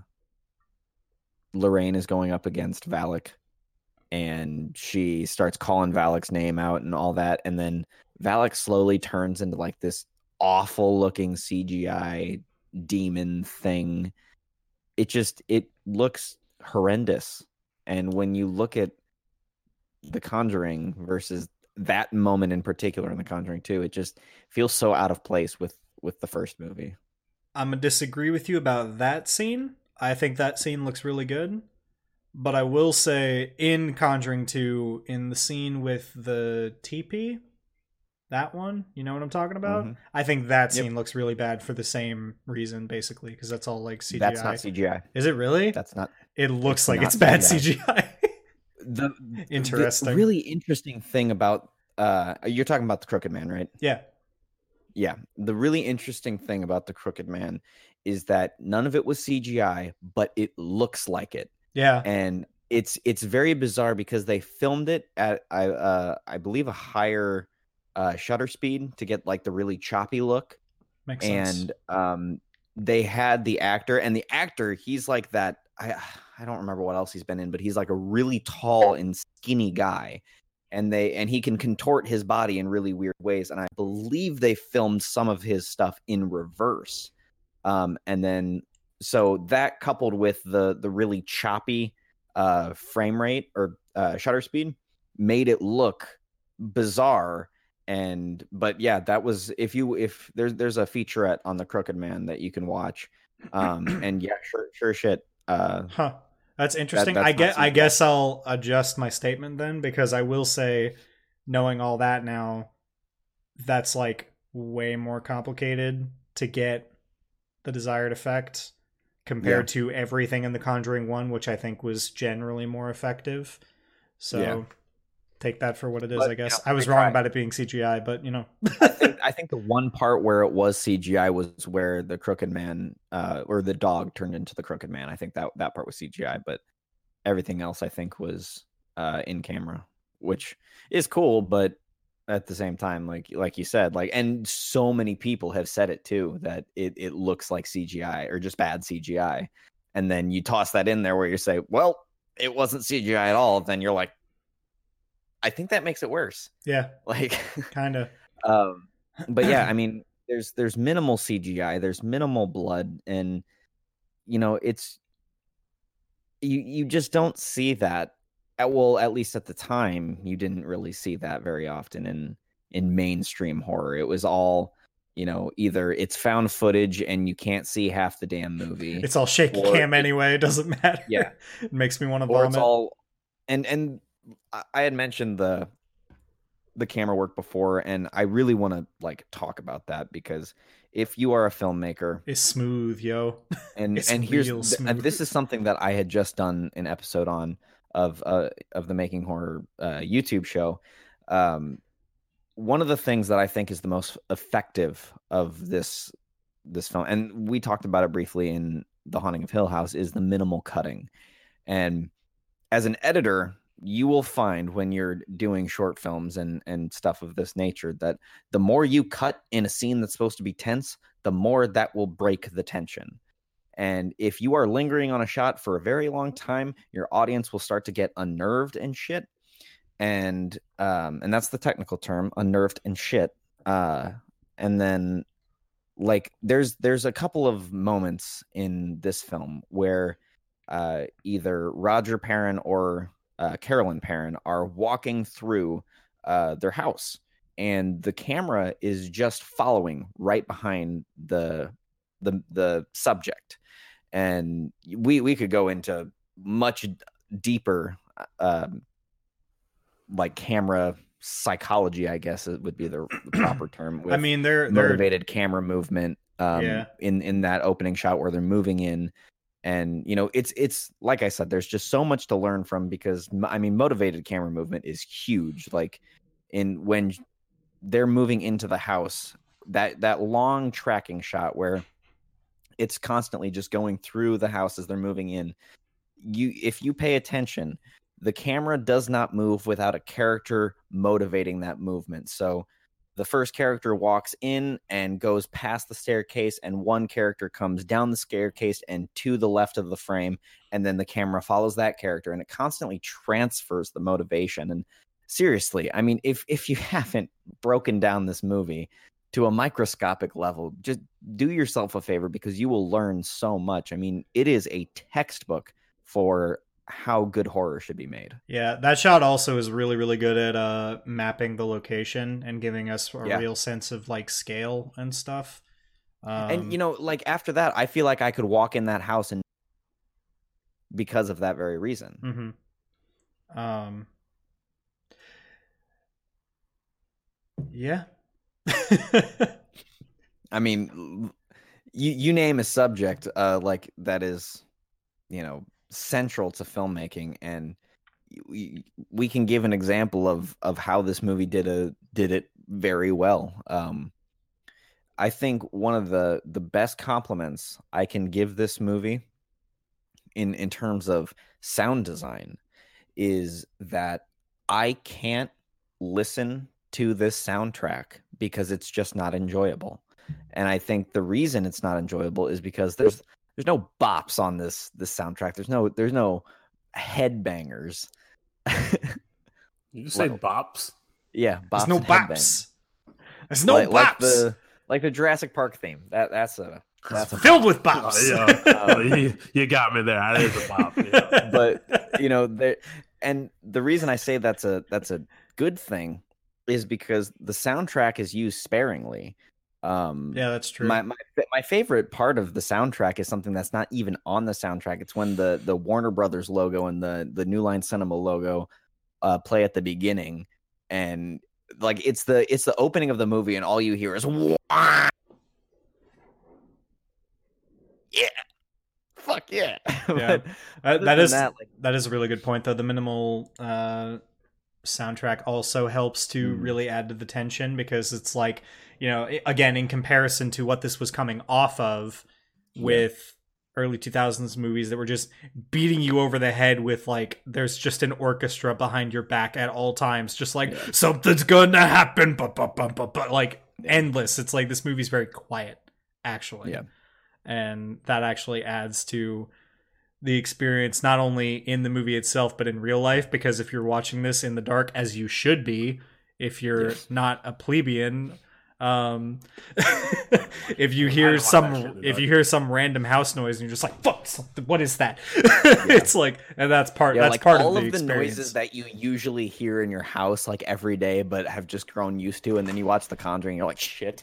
Lorraine is going up against Valak and she starts calling Valak's name out and all that and then Valak slowly turns into like this awful looking CGI demon thing. It just it looks horrendous And when you look at The Conjuring versus that moment in particular in The Conjuring 2, it just feels so out of place with with the first movie. I'm gonna disagree with you about that scene. I think that scene looks really good. But I will say in Conjuring 2, in the scene with the TP, that one, you know what I'm talking about? Mhm. I think that Yep. scene looks really bad for the same reason, basically, because that's all like CGI. That's not CGI. Is it really? That's not it looks like it's bad CGI. CGI. the Interesting. The really interesting thing about uh you're talking about the Crooked Man, right? yeah. Yeah. The really interesting thing about the Crooked Man is that none of it was CGI, but it looks like it. Yeah. and it's it's very bizarre because they filmed it at I uh I believe a higher uh shutter speed to get like the really choppy look Makes sense. and um they had the actor and the actor he's like that I I don't remember what else he's been in but he's like a really tall and skinny guy and they and he can contort his body in really weird ways and I believe they filmed some of his stuff in reverse um and then so that coupled with the the really choppy uh frame rate or uh shutter speed made it look bizarre and but yeah that was if you if there's there's a featurette on the crooked man that you can watch um and yeah sure sure shit uh Huh. That's interesting. that's I get I guess I'll adjust my statement then because I will say knowing all that now that's like way more complicated to get the desired effect compared to everything in the Conjuring 1 which I think was generally more effective. So Yeah. Take that for what it is, But, I guess. you know, I was they wrong tried. about it being CGI, but you know. I think, I think the one part where it was CGI was where the crooked man uh or the dog turned into the crooked man. I think that that part was CGI, but everything else I think was uh in camera, which is cool, but at the same time like like you said, like and so many people have said it too that it it looks like CGI or just bad CGI. And then you toss that in there where you say, "Well, it wasn't CGI at all." Then you're like I think that makes it worse. yeah, Like kind of. um but yeah i mean there's there's minimal cgi there's minimal blood and you know it's you you just don't see that at, well at least at the time you didn't really see that very often in in mainstream horror it was all you know either it's found footage and you can't see half the damn movie It's all shaky cam it- anyway, it doesn't matter. Yeah. it makes me want to or vomit. it's all and and I- had mentioned the the camera work before and I really want to like talk about that because if you are a filmmaker It's smooth, yo. and It's and here's and this is something that I had just done an episode on of uh of the making horror uh YouTube show. Um one of the things that I think is the most effective of this this film and we talked about it briefly in The Haunting of Hill House is the minimal cutting. And as an editor you will find when you're doing short films and and stuff of this nature that the more you cut in a scene that's supposed to be tense the more that will break the tension. And if you are lingering on a shot for a very long time your audience will start to get unnerved and shit. And um and that's the technical term unnerved and shit. Uh and then like there's there's a couple of moments in this film where uh either Roger Perron or uh, Carolyn Perron are walking through uh their house and the camera is just following right behind the the the subject and we we could go into much deeper um like camera psychology i guess it would be the, the proper term I mean, they're they're motivated camera movement um Yeah. in in that opening shot where they're moving in and you know it's it's like i said there's just so much to learn from because i mean motivated camera movement is huge like in when they're moving into the house that that long tracking shot where it's constantly just going through the house as they're moving in you if you pay attention the camera does not move without a character motivating that movement. So the first character walks in and goes past the staircase and one character comes down the staircase and to the left of the frame and then the camera follows that character and it constantly transfers the motivation. And seriously i mean if if you haven't broken down this movie to a microscopic level just do yourself a favor because you will learn so much. I mean it is a textbook for how good horror should be made. Yeah, that shot also is really really good at uh mapping the location and giving us a Yeah. real sense of like scale and stuff. Um, and you know, like after that, I feel like I could walk in that house and because of that very reason. mhm. um Yeah. I mean, you you name a subject uh like that is, you know, central to filmmaking, and we we can give an example of of how this movie did a did it very well. Um, I think one of the the best compliments I can give this movie in in terms of sound design is that I can't listen to this soundtrack because it's just not enjoyable. And I think the reason it's not enjoyable is because there's there's no bops on this this soundtrack. There's no there's no headbangers. You say Well, bops? yeah, bops There's no and headbang. bops. There's no like, bops. like the like the Jurassic Park theme. That that's a that's a Filled with Oh, bops. yeah. Um, oh, you, you got me there. That is a bop. Yeah. but you know there and the reason i say that's a that's a good thing is because the soundtrack is used sparingly um yeah, that's true. my, my my favorite part of the soundtrack is something that's not even on the soundtrack it's when the the warner brothers logo and the the new line cinema logo uh play at the beginning and like it's the it's the opening of the movie and all you hear is "Wah!" yeah fuck yeah, Yeah. That than is that, like, that is a really good point though. The minimal uh soundtrack also helps to Mm. really add to the tension because it's like, you know, again in comparison to what this was coming off of Yeah. with early 2000s movies that were just beating you over the head with like there's just an orchestra behind your back at all times just like Yeah. something's gonna happen but but but but but like endless it's like this movie's very quiet actually Yeah. and that actually adds to the experience not only in the movie itself but in real life because if you're watching this in the dark as you should be if you're Yes. not a plebeian um if you hear don't watch that some shit in the if you hear some random house noise and you're just like fuck what is that? It's like and that's part yeah, that's like part all of the of the noises that you usually hear in your house like every day but have just grown used to and then you watch the conjuring you're like shit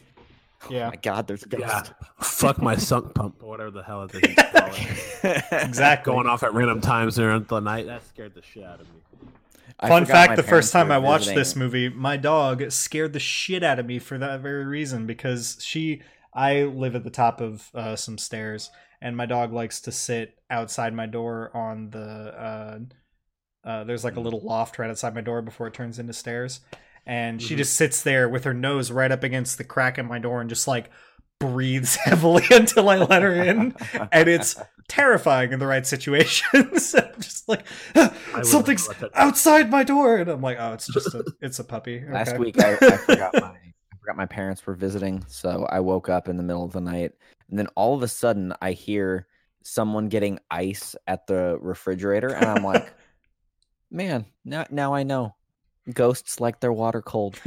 oh Yeah. my god there's a ghost Yeah. Fuck my sump pump or whatever the hell it is. you call it. exactly Going off at random times during the night. That scared the shit out of me. I Fun fact: the first time I watched visiting. this movie, my dog scared the shit out of me for that very reason. Because she, I live at the top of uh, some stairs, and my dog likes to sit outside my door on the. Uh, uh, there's like a little loft right outside my door before it turns into stairs, and she Mhm. just sits there with her nose right up against the crack in my door and just like breathes heavily until I let her in, and it's terrifying in the right situations. I'm just like "Ah, something's outside my door, and I'm like, oh, it's just a, it's a puppy. last week I, I forgot my I forgot my parents were visiting so I woke up in the middle of the night and then all of a sudden I hear someone getting ice at the refrigerator and I'm like man now now I know ghosts like their water cold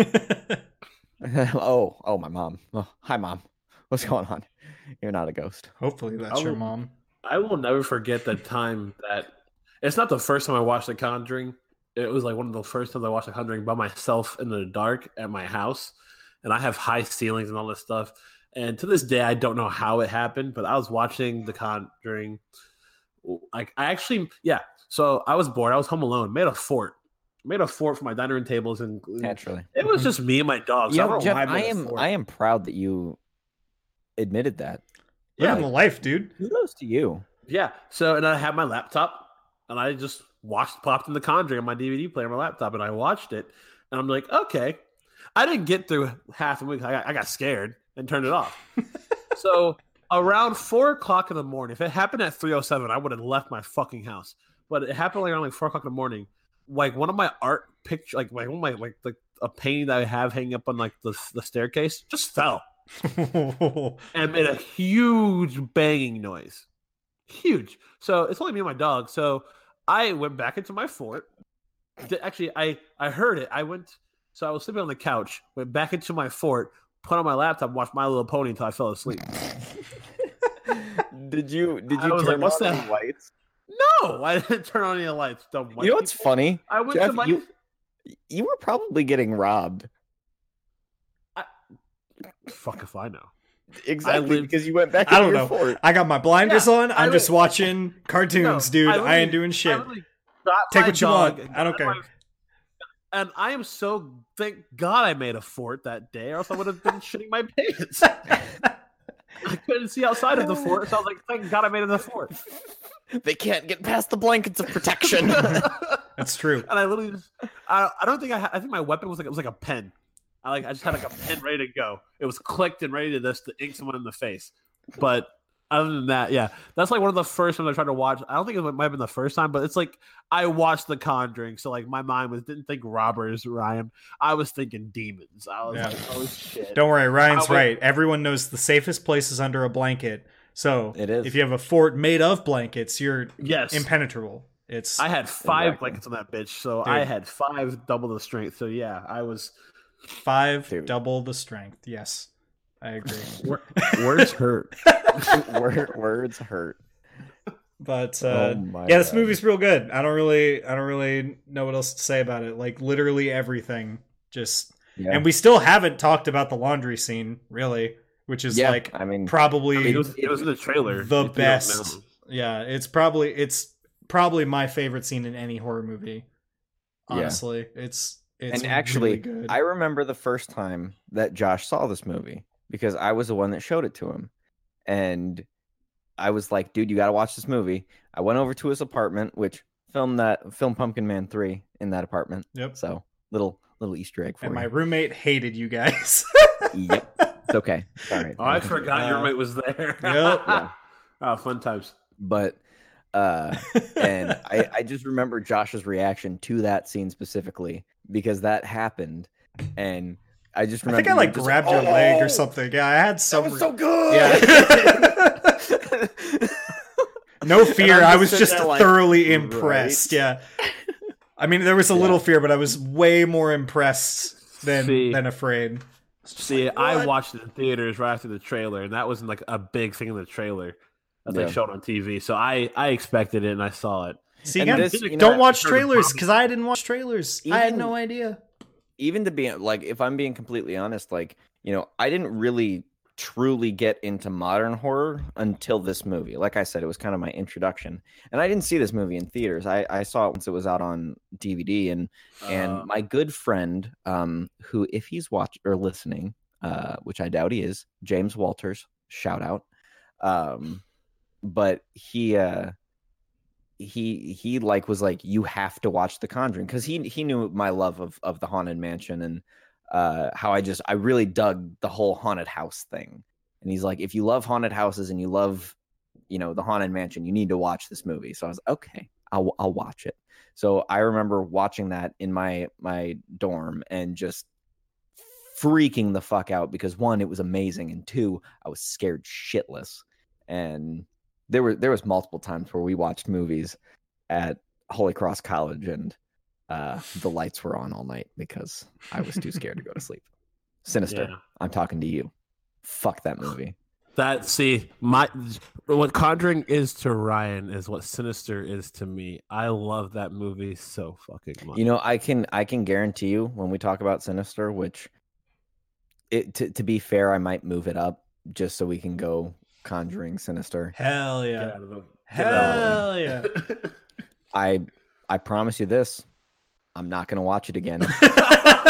oh oh my mom oh, hi mom what's going on you're not a ghost Hopefully, that's your Oh. mom. I will never forget the time that it's not the first time I watched The Conjuring. It was like one of the first times I watched The Conjuring by myself in the dark at my house, and I have high ceilings and all this stuff. And to this day, I don't know how it happened, but I was watching The Conjuring. Like I actually, yeah. So I was bored. I was home alone. Made a fort. Made a fort for my dining room tables, and naturally it was just me and my dog. So I don't know Jeff, why I am fort. I am proud that you admitted that Living the life, dude. kudos to you Yeah. So and I had my laptop and I just watched popped in the Conjuring on my DVD player on my laptop and I watched it and I'm like, okay. I didn't get through half the movie. I got, I got scared and turned it off. so around four o'clock in the morning, if it happened at three oh seven, I would have left my fucking house. But it happened like around like four o'clock in the morning. Like one of my art picture, like like one of my like like a painting that I have hanging up on like the the staircase, just fell and made a huge banging noise. Huge. So it's only me and my dog. So I went back into my fort. Actually, I I heard it. I went. So I was sleeping on the couch. Went back into my fort. Put on my laptop. Watched My Little Pony until I fell asleep. did you did I you was turn like, what's on that? lights No, I didn't turn on any lights. Dumb white You know what's people. funny? I went Jeff, to my. you- You were probably getting robbed. Fuck if I know. Exactly lived- because you went back I don't know. fort. I got my blinders Yeah, on. I'm I just watching cartoons, No, dude. I I, ain't doing shit. Take what you want. I don't got my- care. and I am so thank God I made a fort that day, or else I would have been shitting my pants. I couldn't see outside of the fort, so I was like, "Thank God I made it to the fort." They can't get past the blankets of protection. That's true. And I literally just, I, I don't think I, ha- I think my weapon was like it was like a pen. I like I just had like a pen ready to go. It was clicked and ready to this to ink someone in the face. But other than that, yeah, that's like one of the first times I tried to watch. I don't think it might have been the first time, but it's like I watched The Conjuring, so like my mind was didn't think robbers, Ryan. I was thinking demons. I was Yeah. like, oh shit. Don't worry, Ryan's I right. Everyone knows the safest place is under a blanket. So It is. if you have a fort made of blankets, you're yes, impenetrable. It's I had five Exactly. blankets on that bitch, so Dude. I had five double the strength. So yeah, I was. five Dude. double the strength. Yes, I agree. Words hurt. Word, words hurt. But uh, oh yeah, this God. movie's real good. I don't really, I don't really know what else to say about it. Like literally everything. Just Yeah. and we still haven't talked about the laundry scene, really, which is yeah, like I mean, probably It was, it was in the trailer. the you best. know. Yeah, it's probably it's probably my favorite scene in any horror movie. Yeah. Honestly, it's it's and actually, really good. I remember the first time that Josh saw this movie because I was the one that showed it to him, and I was like, "Dude, you got to watch this movie." I went over to his apartment, which filmed that film Pumpkin Man three in that apartment. Yep. So little little Easter egg for and my roommate hated you guys. yep, it's okay. All right. Oh, I forgot your Uh, roommate was there. Yep. Yeah. oh, fun times. But uh, and I I just remember Josh's reaction to that scene specifically because that happened, and I just remember. I think I you like just grabbed your oh! leg "Oh, or something. Yeah, I had That some. was so good. Yeah. no fear. I'm I just was just there like, thoroughly impressed. right. Yeah. I mean, there was a Yeah. little fear, but I was way more impressed than See. than afraid. See, I watched it in theaters right after the trailer, and that wasn't like a big thing in the trailer that Yeah. they showed on TV. So I I expected it and I saw it. See, And again, this, you know, don't watch trailers because I didn't watch trailers. I had no idea. Even to be like if i'm being completely honest like you know i didn't really truly get into modern horror until this movie. Like i said it was kind of my introduction. And i didn't see this movie in theaters. I, I saw it once it was out on dvd and and Uh, my good friend um who if he's watching or listening uh which i doubt he is james walters shout out. Um but he uh he he like was like you have to watch the conjuring because he he knew my love of of the haunted mansion and uh how i just i really dug the whole haunted house thing. And he's like if you love haunted houses and you love you know the haunted mansion you need to watch this movie. So i was okay i'll i'll watch it. So i remember watching that in my my dorm and just freaking the fuck out because one it was amazing and two i was scared shitless. And there were there was multiple times where we watched movies at Holy Cross College and uh the lights were on all night because I was too scared to go to sleep. Sinister, Yeah. I'm talking to you. Fuck that movie. That see my what Conjuring is to Ryan is what Sinister is to me. I love that movie so fucking much. You know, I can I can guarantee you when we talk about Sinister, which it to, to be fair, I might move it up just so we can go Conjuring Sinister. Hell Get yeah. out of the- get out of Hell yeah. I I promise you this. I'm not gonna watch it again.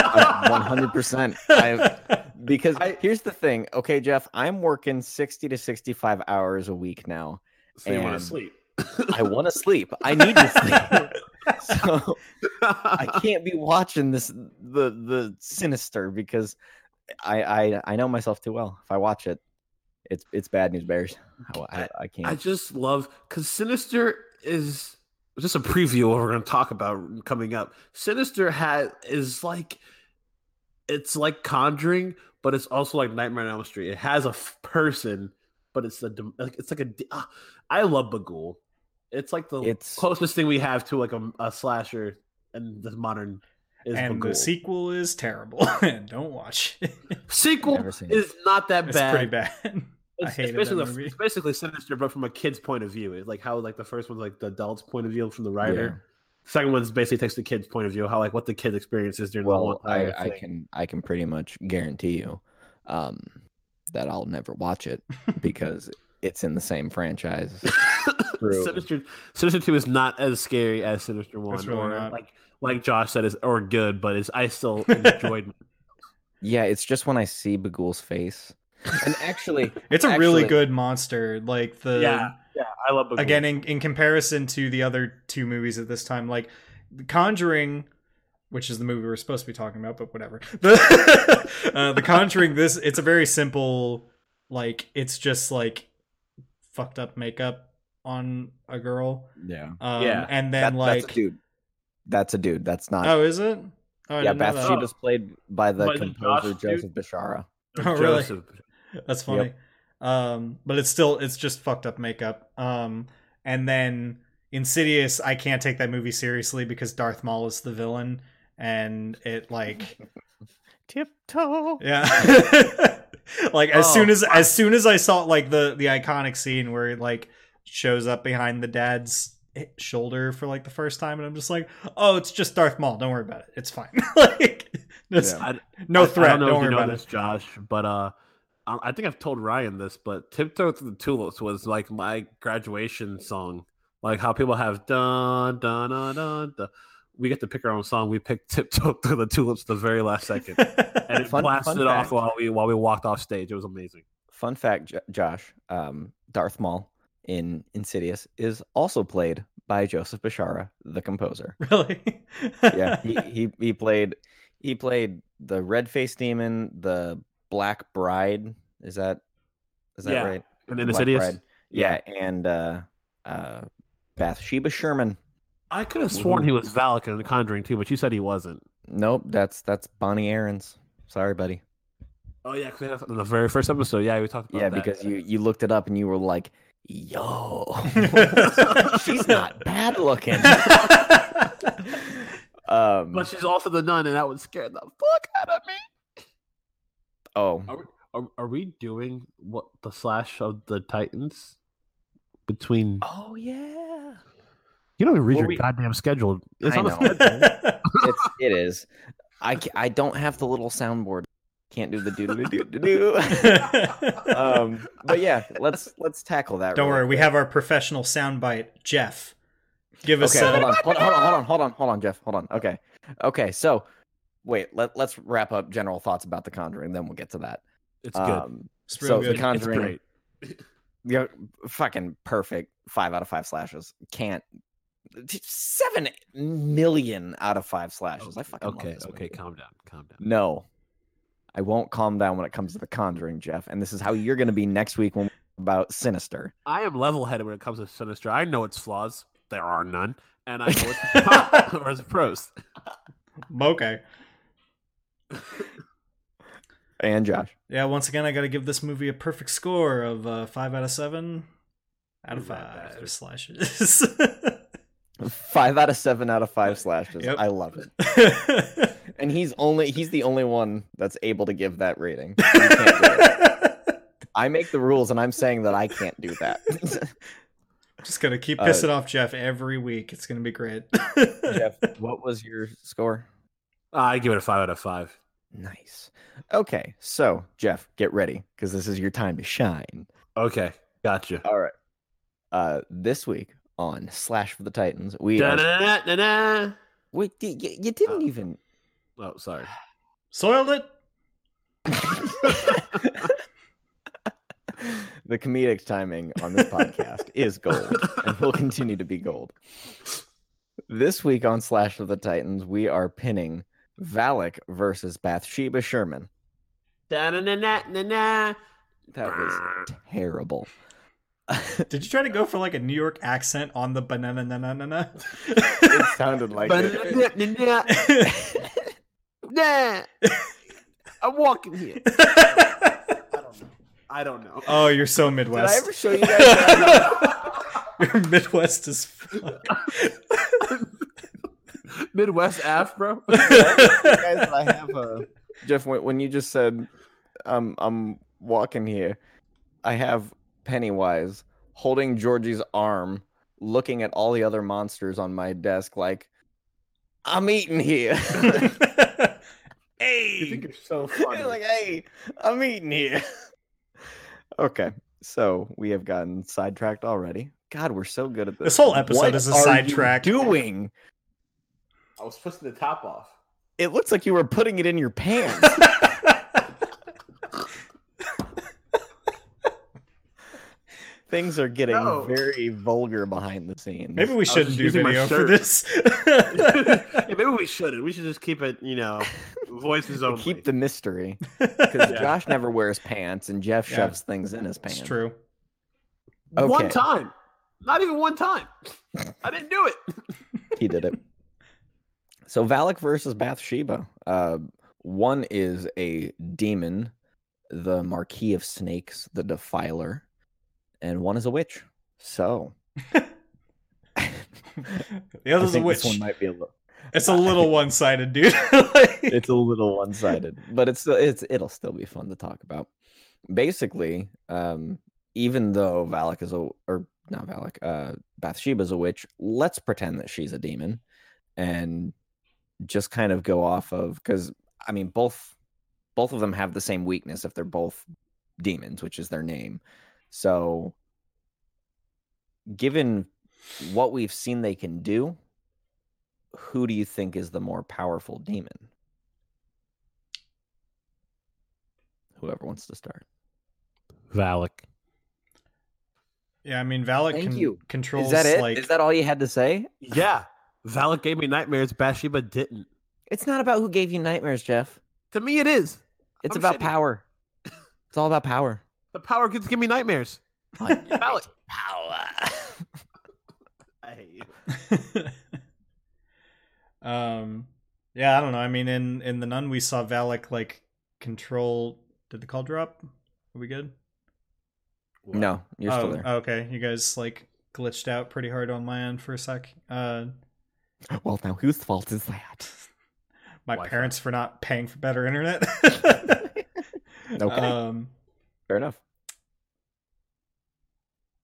100%. I because I- here's the thing. Okay, Jeff, I'm working 60 to 65 hours a week now. so you want to sleep. I want to sleep. I need to sleep. so I can't be watching this the the sinister because I I I know myself too well. If I watch it, it's it's bad news bears. I, I, I can't. I just love because Sinister is just a preview of what we're going to talk about coming up. Sinister has is like it's like Conjuring, but it's also like Nightmare on Elm Street. It has a f- person, but it's a like it's like a. de- ah, I love Bughuul. It's like the It's- closest thing we have to like a, a slasher and the modern is and the sequel is terrible. Don't watch. it. sequel Never seen it. is not that bad. it's bad. pretty bad. I It's, it's hated that basically movie. it's basically sinister, but from a kid's point of view. It's like how like the first one's like the adult's point of view from the writer. Second one's basically takes the kid's point of view, how like what the kid experiences during the whole I, I can I can pretty much guarantee you um, that I'll never watch it because it's in the same franchise. Sinister Sinister Two is not as scary as Sinister One, It's really or not. like like Josh said, is or good, but is I still enjoyed. Yeah, it's just when I see Bughuul's face. And actually, It's a really good monster. Like the yeah, yeah, I love Bughuul. again in, in comparison to the other two movies at this time like the conjuring which is the movie we're supposed to be talking about but whatever the, uh, the conjuring this it's a very simple like it's just like fucked up makeup on a girl yeah, um, Yeah. and then that, like that's a dude. That's a dude. That's not. oh is it oh, yeah, didn't know. Bathsheba's played by the By the composer Josh dude? Joseph Bishara. Oh, really? Joseph. That's funny. Um, but it's still it's just fucked up makeup. Um, and then Insidious, I can't take that movie seriously because Darth Maul is the villain, and it like Tiptoe. yeah. like as Oh, soon as as soon as I saw like the the iconic scene where it like shows up behind the dad's shoulder for like the first time, and I'm just like, oh, it's just Darth Maul. Don't worry about it. It's fine. like, just, Yeah. I, no I- threat. I don't know don't if worry you know about this, it. Josh, but uh, I think I've told Ryan this, but "Tiptoe Through the Tulips" was like my graduation song. Like how people have dun dun dun dun. dun. We get to pick our own song. We picked "Tiptoe Through the Tulips" the very last second, and it Fun- blasted fun off fact. while we while we walked off stage. It was amazing. Fun fact, J- Josh. Um, Darth Maul in Insidious is also played by Joseph Bishara, the composer. really? Yeah, he, he he played he played the red faced demon, the Black Bride. Is that is that Yeah. right? And The then Black Insidious, Bride. Yeah, and uh, uh, Bathsheba Sherman. I could have sworn he was Valak in The Conjuring too, but you said he wasn't. Nope, that's that's Bonnie Aarons. Sorry, buddy. Oh yeah, because in the very first episode, yeah, we talked about that. yeah, that. because you you looked it up and you were like, "Yo, she's not bad looking." um, But she's also the nun, and that would scare the fuck out of me. Oh, Are we, are, are we doing what the slash of the Titans between? oh yeah, You don't even read Well, your we- goddamn schedule. It's I on the know. schedule. it's it is. I ca- I don't have the little soundboard. Can't do the do do do do do. Um, but yeah, let's let's tackle that. Don't really worry, we quick. have our professional soundbite, Jeff. Give us Okay, hold on, hold on, hold on, hold on, hold on, hold on, Jeff, hold on. Okay, okay. So, wait, let let's wrap up general thoughts about the Conjuring, then we'll get to that. It's good. Um, It's so good. the It's Conjuring, great. yeah, fucking perfect. Five out of five slashes. Can't seven million out of five slashes. I fucking love okay, this okay, movie. calm down, calm down. No, I won't calm down when it comes to the Conjuring, Jeff. And this is how you're going to be next week when about Sinister. I am level-headed when it comes to Sinister. I know its flaws. There are none, and I know its or its pros. okay. And Josh, Yeah, once again, I got to give this movie a perfect score of uh, five out of seven out of five bastard. slashes. five out of seven out of five slashes. Yep. I love it. And he's only he's the only one that's able to give that rating. You can't do it. I make the rules, and I'm saying that I can't do that. Just gonna keep Uh, pissing off Jeff every week. It's gonna be great. Jeff, what was your score? I give it a five out of five. Nice. Okay, so Jeff, get ready because this is your time to shine. Okay, gotcha. All right. Uh, this week on Slash for the Titans, we are... Da-da-da-da-da. wait. You, you didn't Oh. even. Oh, sorry. Soiled it. the comedic timing on this podcast is gold and will continue to be gold. This week on Slash of the Titans, we are pinning Valak versus Bathsheba Sherman. Da-na-na-na-na-na. That was terrible. Did you try to go for like a New York accent on the banana na na na na? it sounded like it. Nah. I'm walking here. I don't know. I don't know. Oh, you're so Midwest. Did I ever show you guys? that? you're Midwest as fuck. Midwest Afro. guys I have uh, Jeff when, when you just said um I'm walking here I have Pennywise holding Georgie's arm, looking at all the other monsters on my desk, like, I'm eating here. hey, You think you're so funny. like, hey, I'm eating here. okay, so we have gotten sidetracked already. God, we're so good at this. This whole episode What is a are you sidetrack. Doing. I was pushing the top off. It looks like you were putting it in your pants. Things are getting No. very vulgar behind the scenes. Maybe we shouldn't just do using my video for shirt. this. yeah, maybe we shouldn't. We should just keep it, you know, voices only. keep the mystery because Yeah. Josh never wears pants and Jeff Yeah. shoves things in his pants. it's true. One Okay. time. Not even one time. I didn't do it. He did it. So Valak versus Bathsheba. Uh, one is a demon, the Marquis of Snakes, the Defiler, and one is a witch. So The other's a witch. this one might be a little. It's a little one-sided, dude. Like- It's a little one-sided, but it's it's it'll still be fun to talk about. Basically, um, even though Valak is a or not Valak, uh, Bathsheba is a witch, let's pretend that she's a demon, and just kind of go off of because I mean both both of them have the same weakness if they're both demons, which is their name. So, given what we've seen they can do, who do you think is the more powerful demon? Whoever wants to start. Valak. yeah, I mean, Valak Thank can, you. controls Is that it? Is like that all you had to say? Yeah. Valak gave me nightmares. Bathsheba didn't. It's not about who gave you nightmares, Jeff. To me, it is. It's I'm about shitty. power. It's all about power. The power gets give me nightmares. Valak. power. I hate you. um yeah i don't know i mean in in the nun we saw valak like control did the call drop are we good no, you're still oh, there. okay you guys like glitched out pretty hard on my end for a sec uh well, now whose fault is that? my Wi-Fi. parents for not paying for better internet Okay, um fair enough.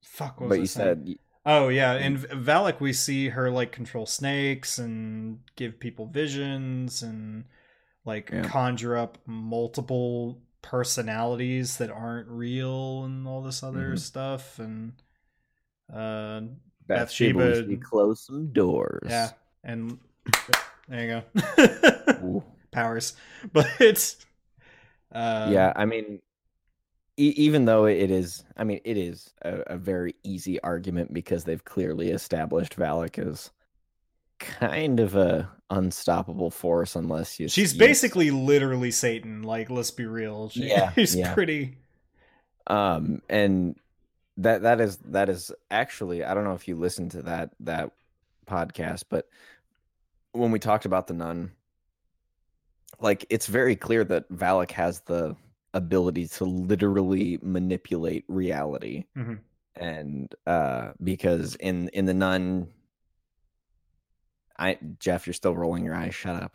fuck what was But I you saying? said Oh yeah, in Valak we see her like control snakes and give people visions and like Yeah. conjure up multiple personalities that aren't real and all this other Mhm. stuff and uh Bathsheba, Bathsheba- we close some doors. yeah and there you go powers but it's uh yeah, I mean, e- even though it is, I mean, it is a, a very easy argument because they've clearly established Valak as kind of a unstoppable force unless you. she's basically literally Satan like let's be real she, Yeah, she's yeah. pretty um and that that is that is actually i don't know if you listened to that that podcast but when we talked about the nun like it's very clear that valak has the ability to literally manipulate reality Mhm. and uh because in in the nun i jeff you're still rolling your eyes. Shut up.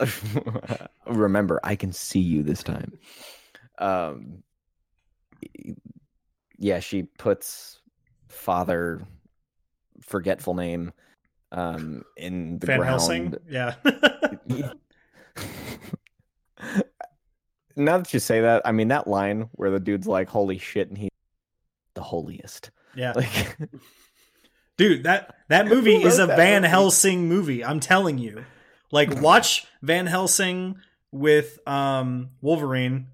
Remember i can see you this time. Um yeah she puts father forgetful name um in the Van ground Helsing yeah now that you say that i mean that line where the dude's like holy shit and he's the holiest yeah like Dude, that that movie is a Van movie? Helsing movie. I'm telling you. Like watch Van Helsing with um Wolverine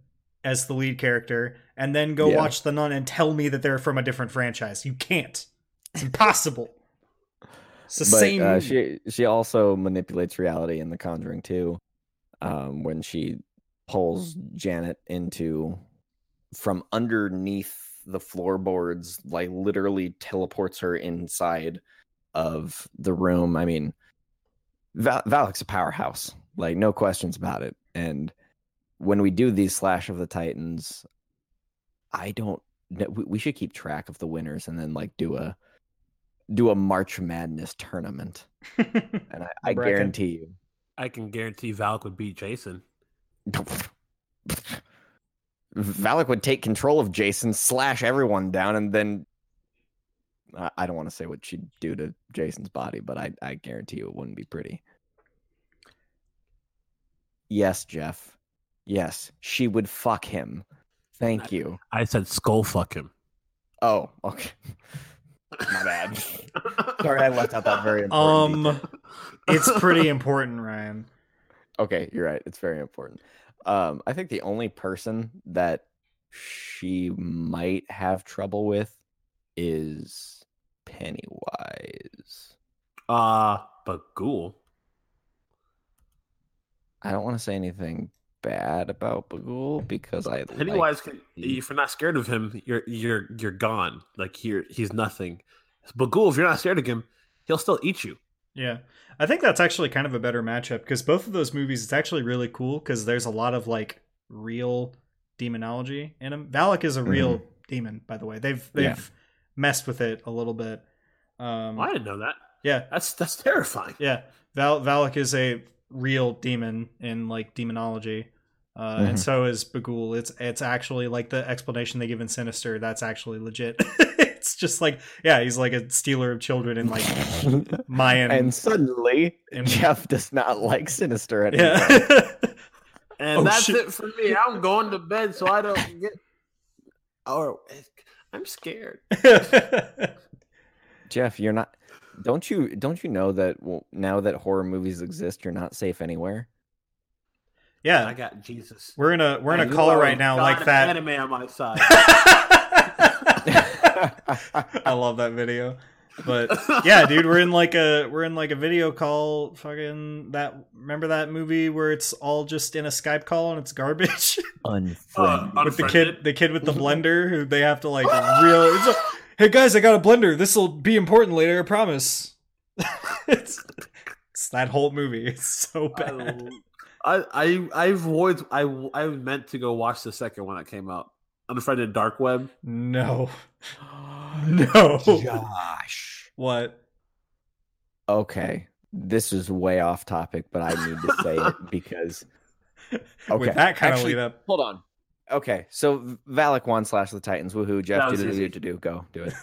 as the lead character and then go Yeah. watch The Nun and tell me that they're from a different franchise. You can't. It's impossible. It's the but same uh, she she also manipulates reality in the conjuring too um when she pulls janet into from underneath the floorboards like literally teleports her inside of the room. I mean Val- valak's a powerhouse like no questions about it. And when we do these slash of the titans i don't we should keep track of the winners and then like do a do a March Madness tournament, and I, I guarantee I can guarantee Valak would beat Jason. you, Valak would take control of Jason, slash everyone down, and then I, I don't want to say what she'd do to Jason's body, but I, I guarantee you it wouldn't be pretty. Yes, Jeff. Yes, she would fuck him. Thank you. I said skull fuck him. Oh, okay. My bad. Sorry, I left out that very important. Um, it's pretty important, Ryan. Okay, you're right. It's very important. Um, I think the only person that she might have trouble with is Pennywise. Uh Bughuul. I don't want to say anything bad about Bughuul because I like Pennywise, can, if you're not scared of him, you're you're you're gone. Like you're he's nothing. Bughuul, if you're not scared of him, he'll still eat you. Yeah. I think that's actually kind of a better matchup because both of those movies, it's actually really cool because there's a lot of like real demonology in them. Valak is a real demon, by the way. They've they've Yeah. messed with it a little bit. Um, I didn't know that. yeah, That's that's terrifying. yeah. Val Valak is a real demon in like demonology. Uh, and Mhm. so is Bughuul. It's it's actually like the explanation they give in Sinister. That's actually legit. it's just like yeah, he's like a stealer of children and like Mayan. and suddenly and- Jeff does not like Sinister anymore. yeah. And Oh, that's shit. it for me. I'm going to bed so I don't get. Or I'm scared. Jeff, you're not. Don't you don't you know that well, now that horror movies exist, you're not safe anywhere? I got Jesus. we're in a we're in a call right now God like of that. Anime on my side. I love that video. But yeah, dude, we're in like a we're in like a video call. Fucking that. Remember that movie where it's all just in a Skype call and it's garbage Unfriended. Uh, with the kid, the kid with the blender who they have to like real. It's a, hey guys, I got a blender. This will be important later. I promise. it's, it's that whole movie. It's so bad. I I I've always I I meant to go watch the second one that came out. Unfriended Dark Web. No, no. Josh. What? Okay, this is way off topic, but I need to say it because. Okay, With that kind actually, of lead up. Hold on. Okay, so Valak won slash the Titans. Woohoo! Jeff, That do was the easy. do to do. Go do it.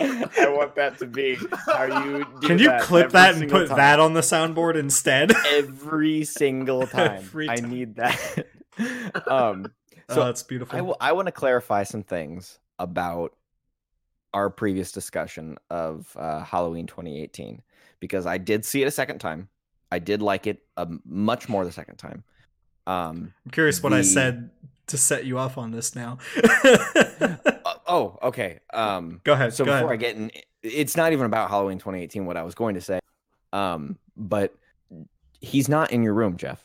I want that to be how you. Can you that clip that and put time. that on the soundboard instead? every single time? Every I need that. um, oh, so that's beautiful. I, w- I want to clarify some things about our previous discussion of uh, Halloween 2018 because I did see it a second time. I did like it um, much more the second time. Um, I'm curious what I said to set you off on this now. Uh, oh, okay. Um, go ahead. so go before ahead. I get in, it's not even about Halloween 2018. What I was going to say, um, but he's not in your room, Jeff.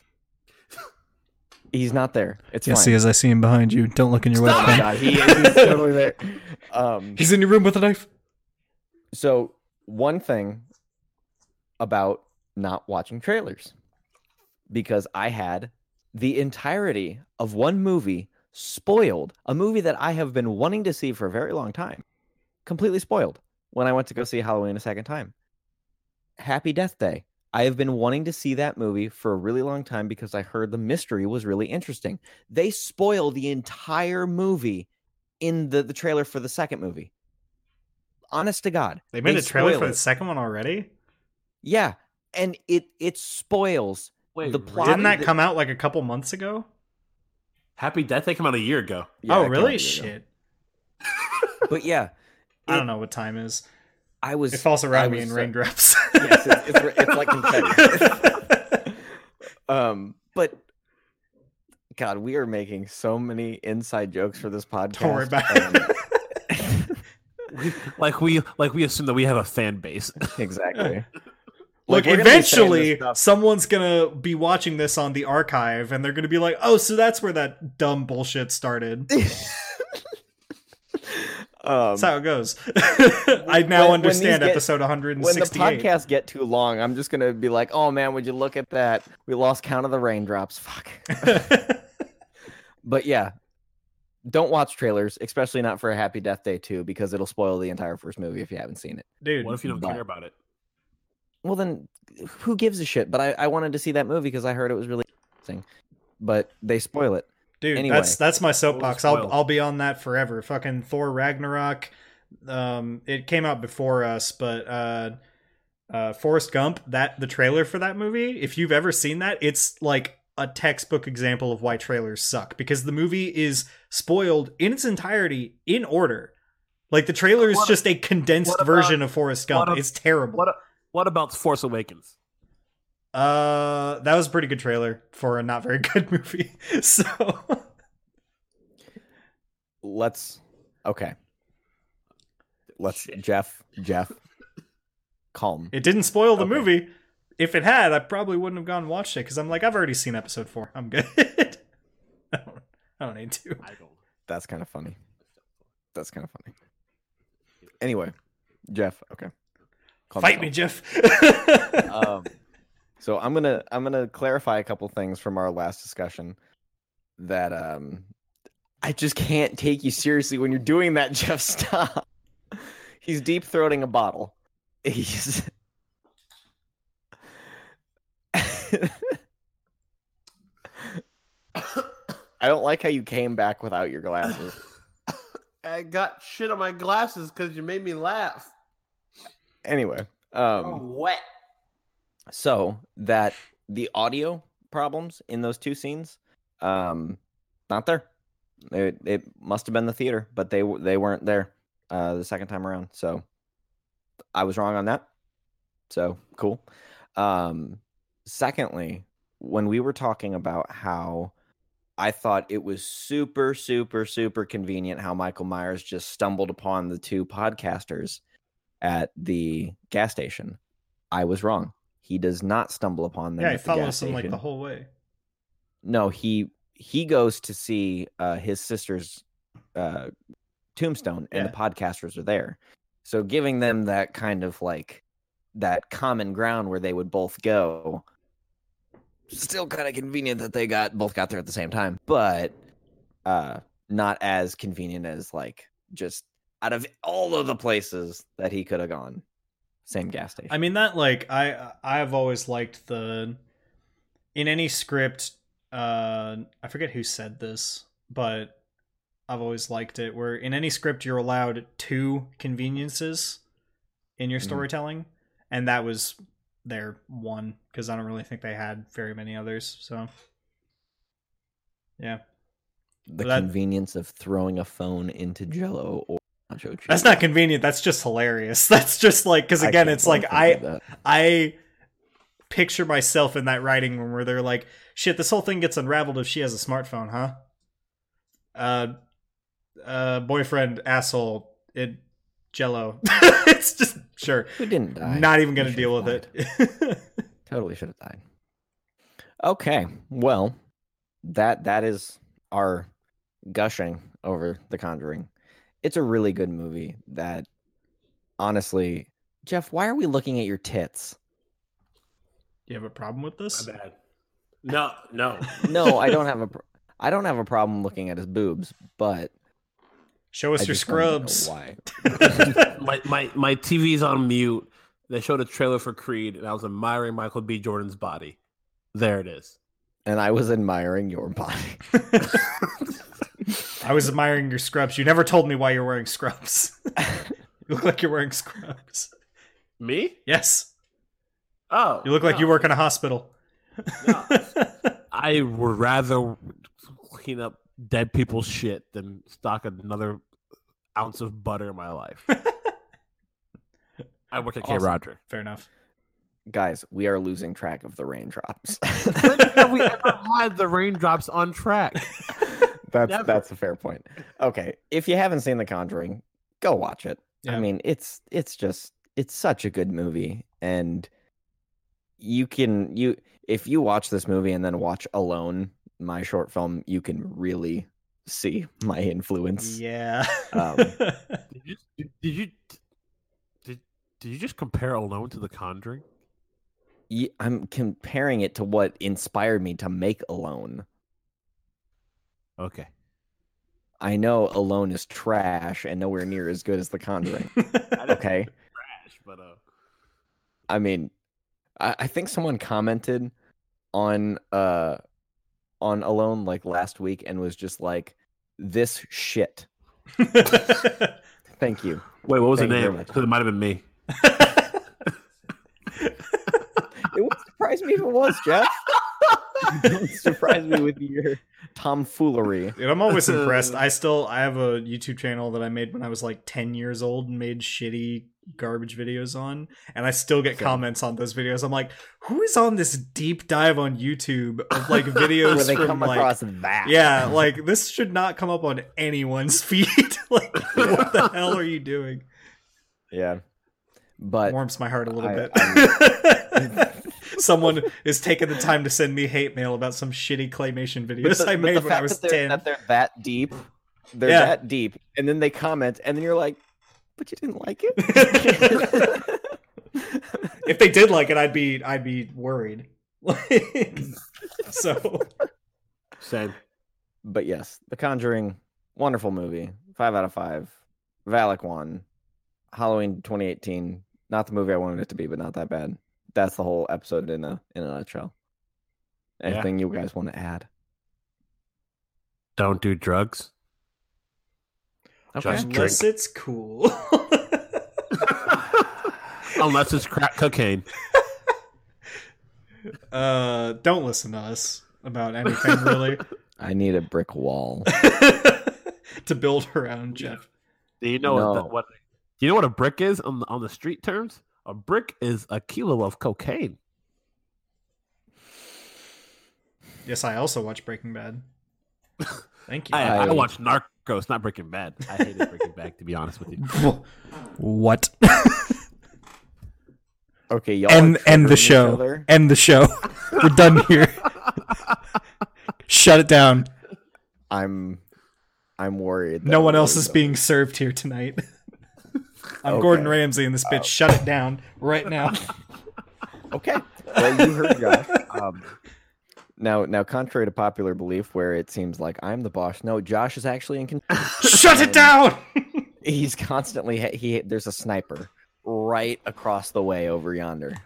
He's not there. It's fine. as I see him behind you. Don't look in your my God, he is he's totally there. Um, He's in your room with a knife. So, one thing about not watching trailers, because I had the entirety of one movie spoiled, a movie that I have been wanting to see for a very long time, completely spoiled when I went to go see Halloween a second time. Happy Death Day. I have been wanting to see that movie for a really long time because I heard the mystery was really interesting. They spoil the entire movie in the, the trailer for the second movie. Honest to God. They made a trailer for it. the second one already. Yeah, and it it spoils. Wait, The plot- Didn't that the- come out like a couple months ago? Happy Death Day came out a year ago. Yeah, oh, it came out really? ago. Shit. But yeah, I don't know what time is. I was. It falls I around me in uh, raindrops. yes, it's, it's, it's like confetti. um, but God, we are making so many inside jokes for this podcast. Don't worry about um, it. Like we like we assume that we have a fan base. exactly. Look, Like, we're gonna be saying this eventually, someone's gonna be watching this on the archive, and they're gonna be like, "Oh, so that's where that dumb bullshit started." um, That's how it goes. I now when- when understand these get- episode when the 168. podcasts get too long, I'm just gonna be like, "Oh man, would you look at that? We lost count of the raindrops. Fuck." But yeah, don't watch trailers, especially not for a Happy Death Day 2, because it'll spoil the entire first movie if you haven't seen it. Dude, what if you don't but- care about it? Well, then who gives a shit? But I, I wanted to see that movie because I heard it was really interesting. But they spoil it. Dude, Anyway. that's that's my soapbox. I'll. I'll be on that forever. Fucking Thor Ragnarok. Um, it came out before us, but uh, uh, Forrest Gump. That the trailer for that movie. If you've ever seen that, it's like a textbook example of why trailers suck because the movie is spoiled in its entirety in order. Like the trailer is What- just a condensed about- version of Forrest Gump. what ab- it's terrible. What what about Force Awakens? Uh, that was a pretty good trailer for a not very good movie. So Let's okay. Let's Shit. Jeff Jeff calm. it didn't spoil the Okay. movie. If it had, I probably wouldn't have gone and watched it because I'm like, I've already seen episode four. I'm good. I don't, I don't need to. I don't. That's kind of funny. That's kind of funny. Anyway, Jeff. Okay. Calm Fight down. me, Jeff. um, so I'm gonna I'm gonna clarify a couple things from our last discussion that um I just can't take you seriously when you're doing that, Jeff. Stop. He's deep throating a bottle. He's I don't like how you came back without your glasses. I got shit on my glasses because you made me laugh. Anyway, um, wet. so that the audio problems in those two scenes, um, not there. It, it must have been the theater, but they they weren't there uh, the second time around. So I was wrong on that. So cool. Um, secondly, when we were talking about how I thought it was super, super, super convenient how Michael Myers just stumbled upon the two podcasters at the gas station. I was wrong. He does not stumble upon them. yeah, he the follows them like the whole way. No, he he goes to see uh, his sister's uh, tombstone, and the podcasters are there. So giving them that kind of like that common ground where they would both go. Still kind of convenient that they got both got there at the same time, but uh, not as convenient as like just out of all of the places that he could have gone, same gas station. I mean that like I I've always liked the in any script uh I forget who said this, but I've always liked it where in any script you're allowed two conveniences in your Mhm. storytelling and that was their one because I don't really think they had very many others. So yeah. the that- convenience of throwing a phone into Jello or cheese. That's not convenient. That's just hilarious. That's just like because again, it's like I. I picture myself in that writing room where they're like, "Shit, this whole thing gets unraveled if she has a smartphone, huh?" Uh, uh, boyfriend asshole it Jello. it's just sure. Who didn't die? Not even gonna deal with died. it. Totally should have died. Okay, well, that that is our gushing over The Conjuring. It's a really good movie. That honestly, Jeff, why are we looking at your tits? you have a problem with this? My bad. No, no. No, I don't have a. pr- I don't have a problem looking at his boobs, but Show us I your just wanted to know scrubs. Why? my, my my TV's on mute. They showed a trailer for Creed, and I was admiring Michael B. Jordan's body. There it is. And I was admiring your body. I was admiring your scrubs. You never told me why you're wearing scrubs. you look like you're wearing scrubs. Me? Yes, Oh, you look like you work in a hospital. No. I would rather clean up dead people's shit than stock another ounce of butter in my life. I work at Kroger. Fair enough. Guys, we are losing track of the raindrops. When have we ever had the raindrops on track? That's Never. that's a fair point. Okay, if you haven't seen The Conjuring, go watch it. I mean, it's it's just it's such a good movie, and you can you if you watch this movie and then watch Alone, my short film, you can really see my influence. Yeah. Um, Did you did, did you did, did you just compare Alone to The Conjuring? Ye- I'm comparing it to what inspired me to make Alone. Okay. I know Alone is trash and nowhere near as good as The Conjuring. Okay. Trash, but uh I mean, I, I think someone commented on uh on Alone like last week and was just like, "This shit." Thank you. Wait, what was Thank the name? Because it might have been me. It wouldn't surprise me if it was Jeff. Don't surprise me with your tomfoolery. Dude, I'm always uh, impressed. I still I have a YouTube channel that I made when I was like 10 years old and made shitty garbage videos on, and I still get Same. comments on those videos. I'm like, who is on this deep dive on YouTube of like videos Where they from come like across that. yeah, like this should not come up on anyone's feed. like, what the hell are you doing? Yeah. But Warms my heart a little I- bit. Someone is taking the time to send me hate mail about some shitty claymation but videos the- I made the when I fact was that they're, 10. that they're that deep, they're Yeah. that deep, and then they comment, and then you're like, "But you didn't like it." if they did like it, I'd be I'd be worried. so Same. but yes, The Conjuring, wonderful movie, five out of five. Valak one, Halloween 2018, not the movie I wanted it to be, but not that bad. That's the whole episode in a in a nutshell. Yeah. Anything you guys want to add? Don't do drugs. Just drink. unless it's cool. Unless it's crack cocaine. uh, don't listen to us about anything really I need a brick wall. to build around Jeff. Do you know what, No. the, what? Do you know what a brick is on the, on the street terms? A brick is a kilo of cocaine. Yes, I also watch Breaking Bad. Thank you. I, I, I- watch Narcos, not Breaking Bad. I hated Breaking Bad, to be honest with you. what? Okay, y'all End are end the show. other. End the show. We're done here. Shut it down. I'm I'm worried. No one else is going- being served here tonight. I'm Okay. Gordon Ramsay and this bitch. Shut it down right now. Okay. Well, you heard Josh. Um, now, now, contrary to popular belief, where it seems like I'm the boss, no, Josh is actually in control. Shut it down. He's constantly he. There's a sniper right across the way over yonder,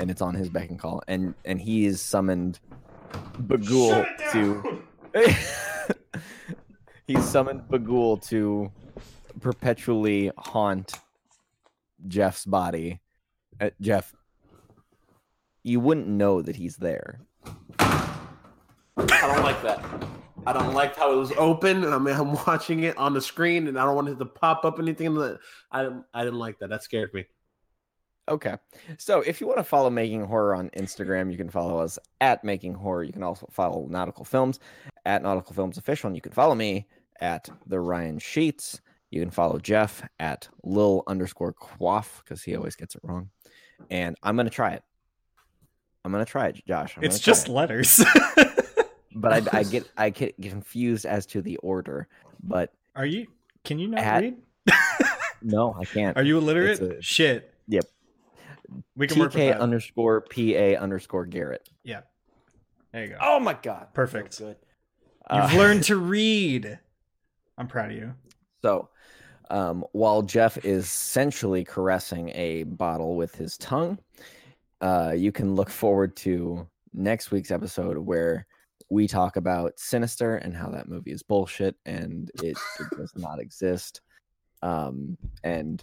and it's on his beck and call, and and he is summoned Bughuul to. He's summoned Bughuul to perpetually haunt Jeff's body. Uh, Jeff, you wouldn't know that he's there. I don't like that. I don't like how it was open, and I'm, I'm watching it on the screen, and I don't want it to pop up anything. That I I didn't like that. That scared me. Okay. So if you want to follow Making Horror on Instagram, you can follow us at Making Horror. You can also follow Nautical Films at Nautical Films Official. And you can follow me at The Ryan Sheets. You can follow Jeff at Lil underscore Quaff because he always gets it wrong. And I'm going to try it. I'm going to try it, Josh. I'm It's just it. letters. But I, I get I get confused as to the order. But Are you? Can you not At- read? no, I can't. Are you illiterate? It's a- Shit. Yep. We can work with TK that. underscore PA underscore Garrett. yeah. There you go. Oh my God. Perfect. So good. You've Uh, learned to read. I'm proud of you. So, um, while Jeff is sensually caressing a bottle with his tongue, uh, you can look forward to next week's episode where we talk about Sinister and how that movie is bullshit and it, it does not exist. Um, and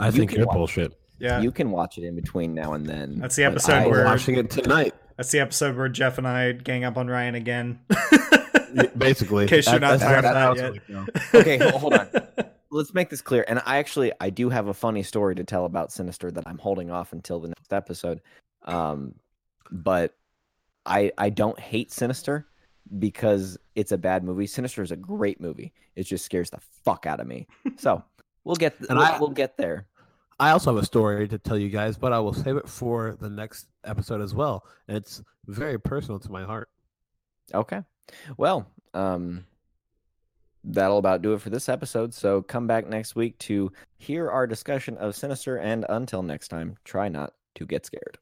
I You think can you're watch- bullshit. Yeah. you can watch it in between now and then. That's the episode I- I'm where- watching it tonight. That's the episode where Jeff and I gang up on Ryan again. Basically, In case you're not That's- tired of that's that yet. it's gonna. Okay, hold on. let's make this clear. And I actually I do have a funny story to tell about Sinister that I'm holding off until the next episode. Um, but I I don't hate Sinister because it's a bad movie. Sinister is a great movie. It just scares the fuck out of me. So we'll get And we'll, I- we'll get there. I also have a story to tell you guys, but I will save it for the next episode as well. And it's very personal to my heart. Okay. Well, um, that'll about do it for this episode. So come back next week to hear our discussion of Sinister. And until next time, try not to get scared.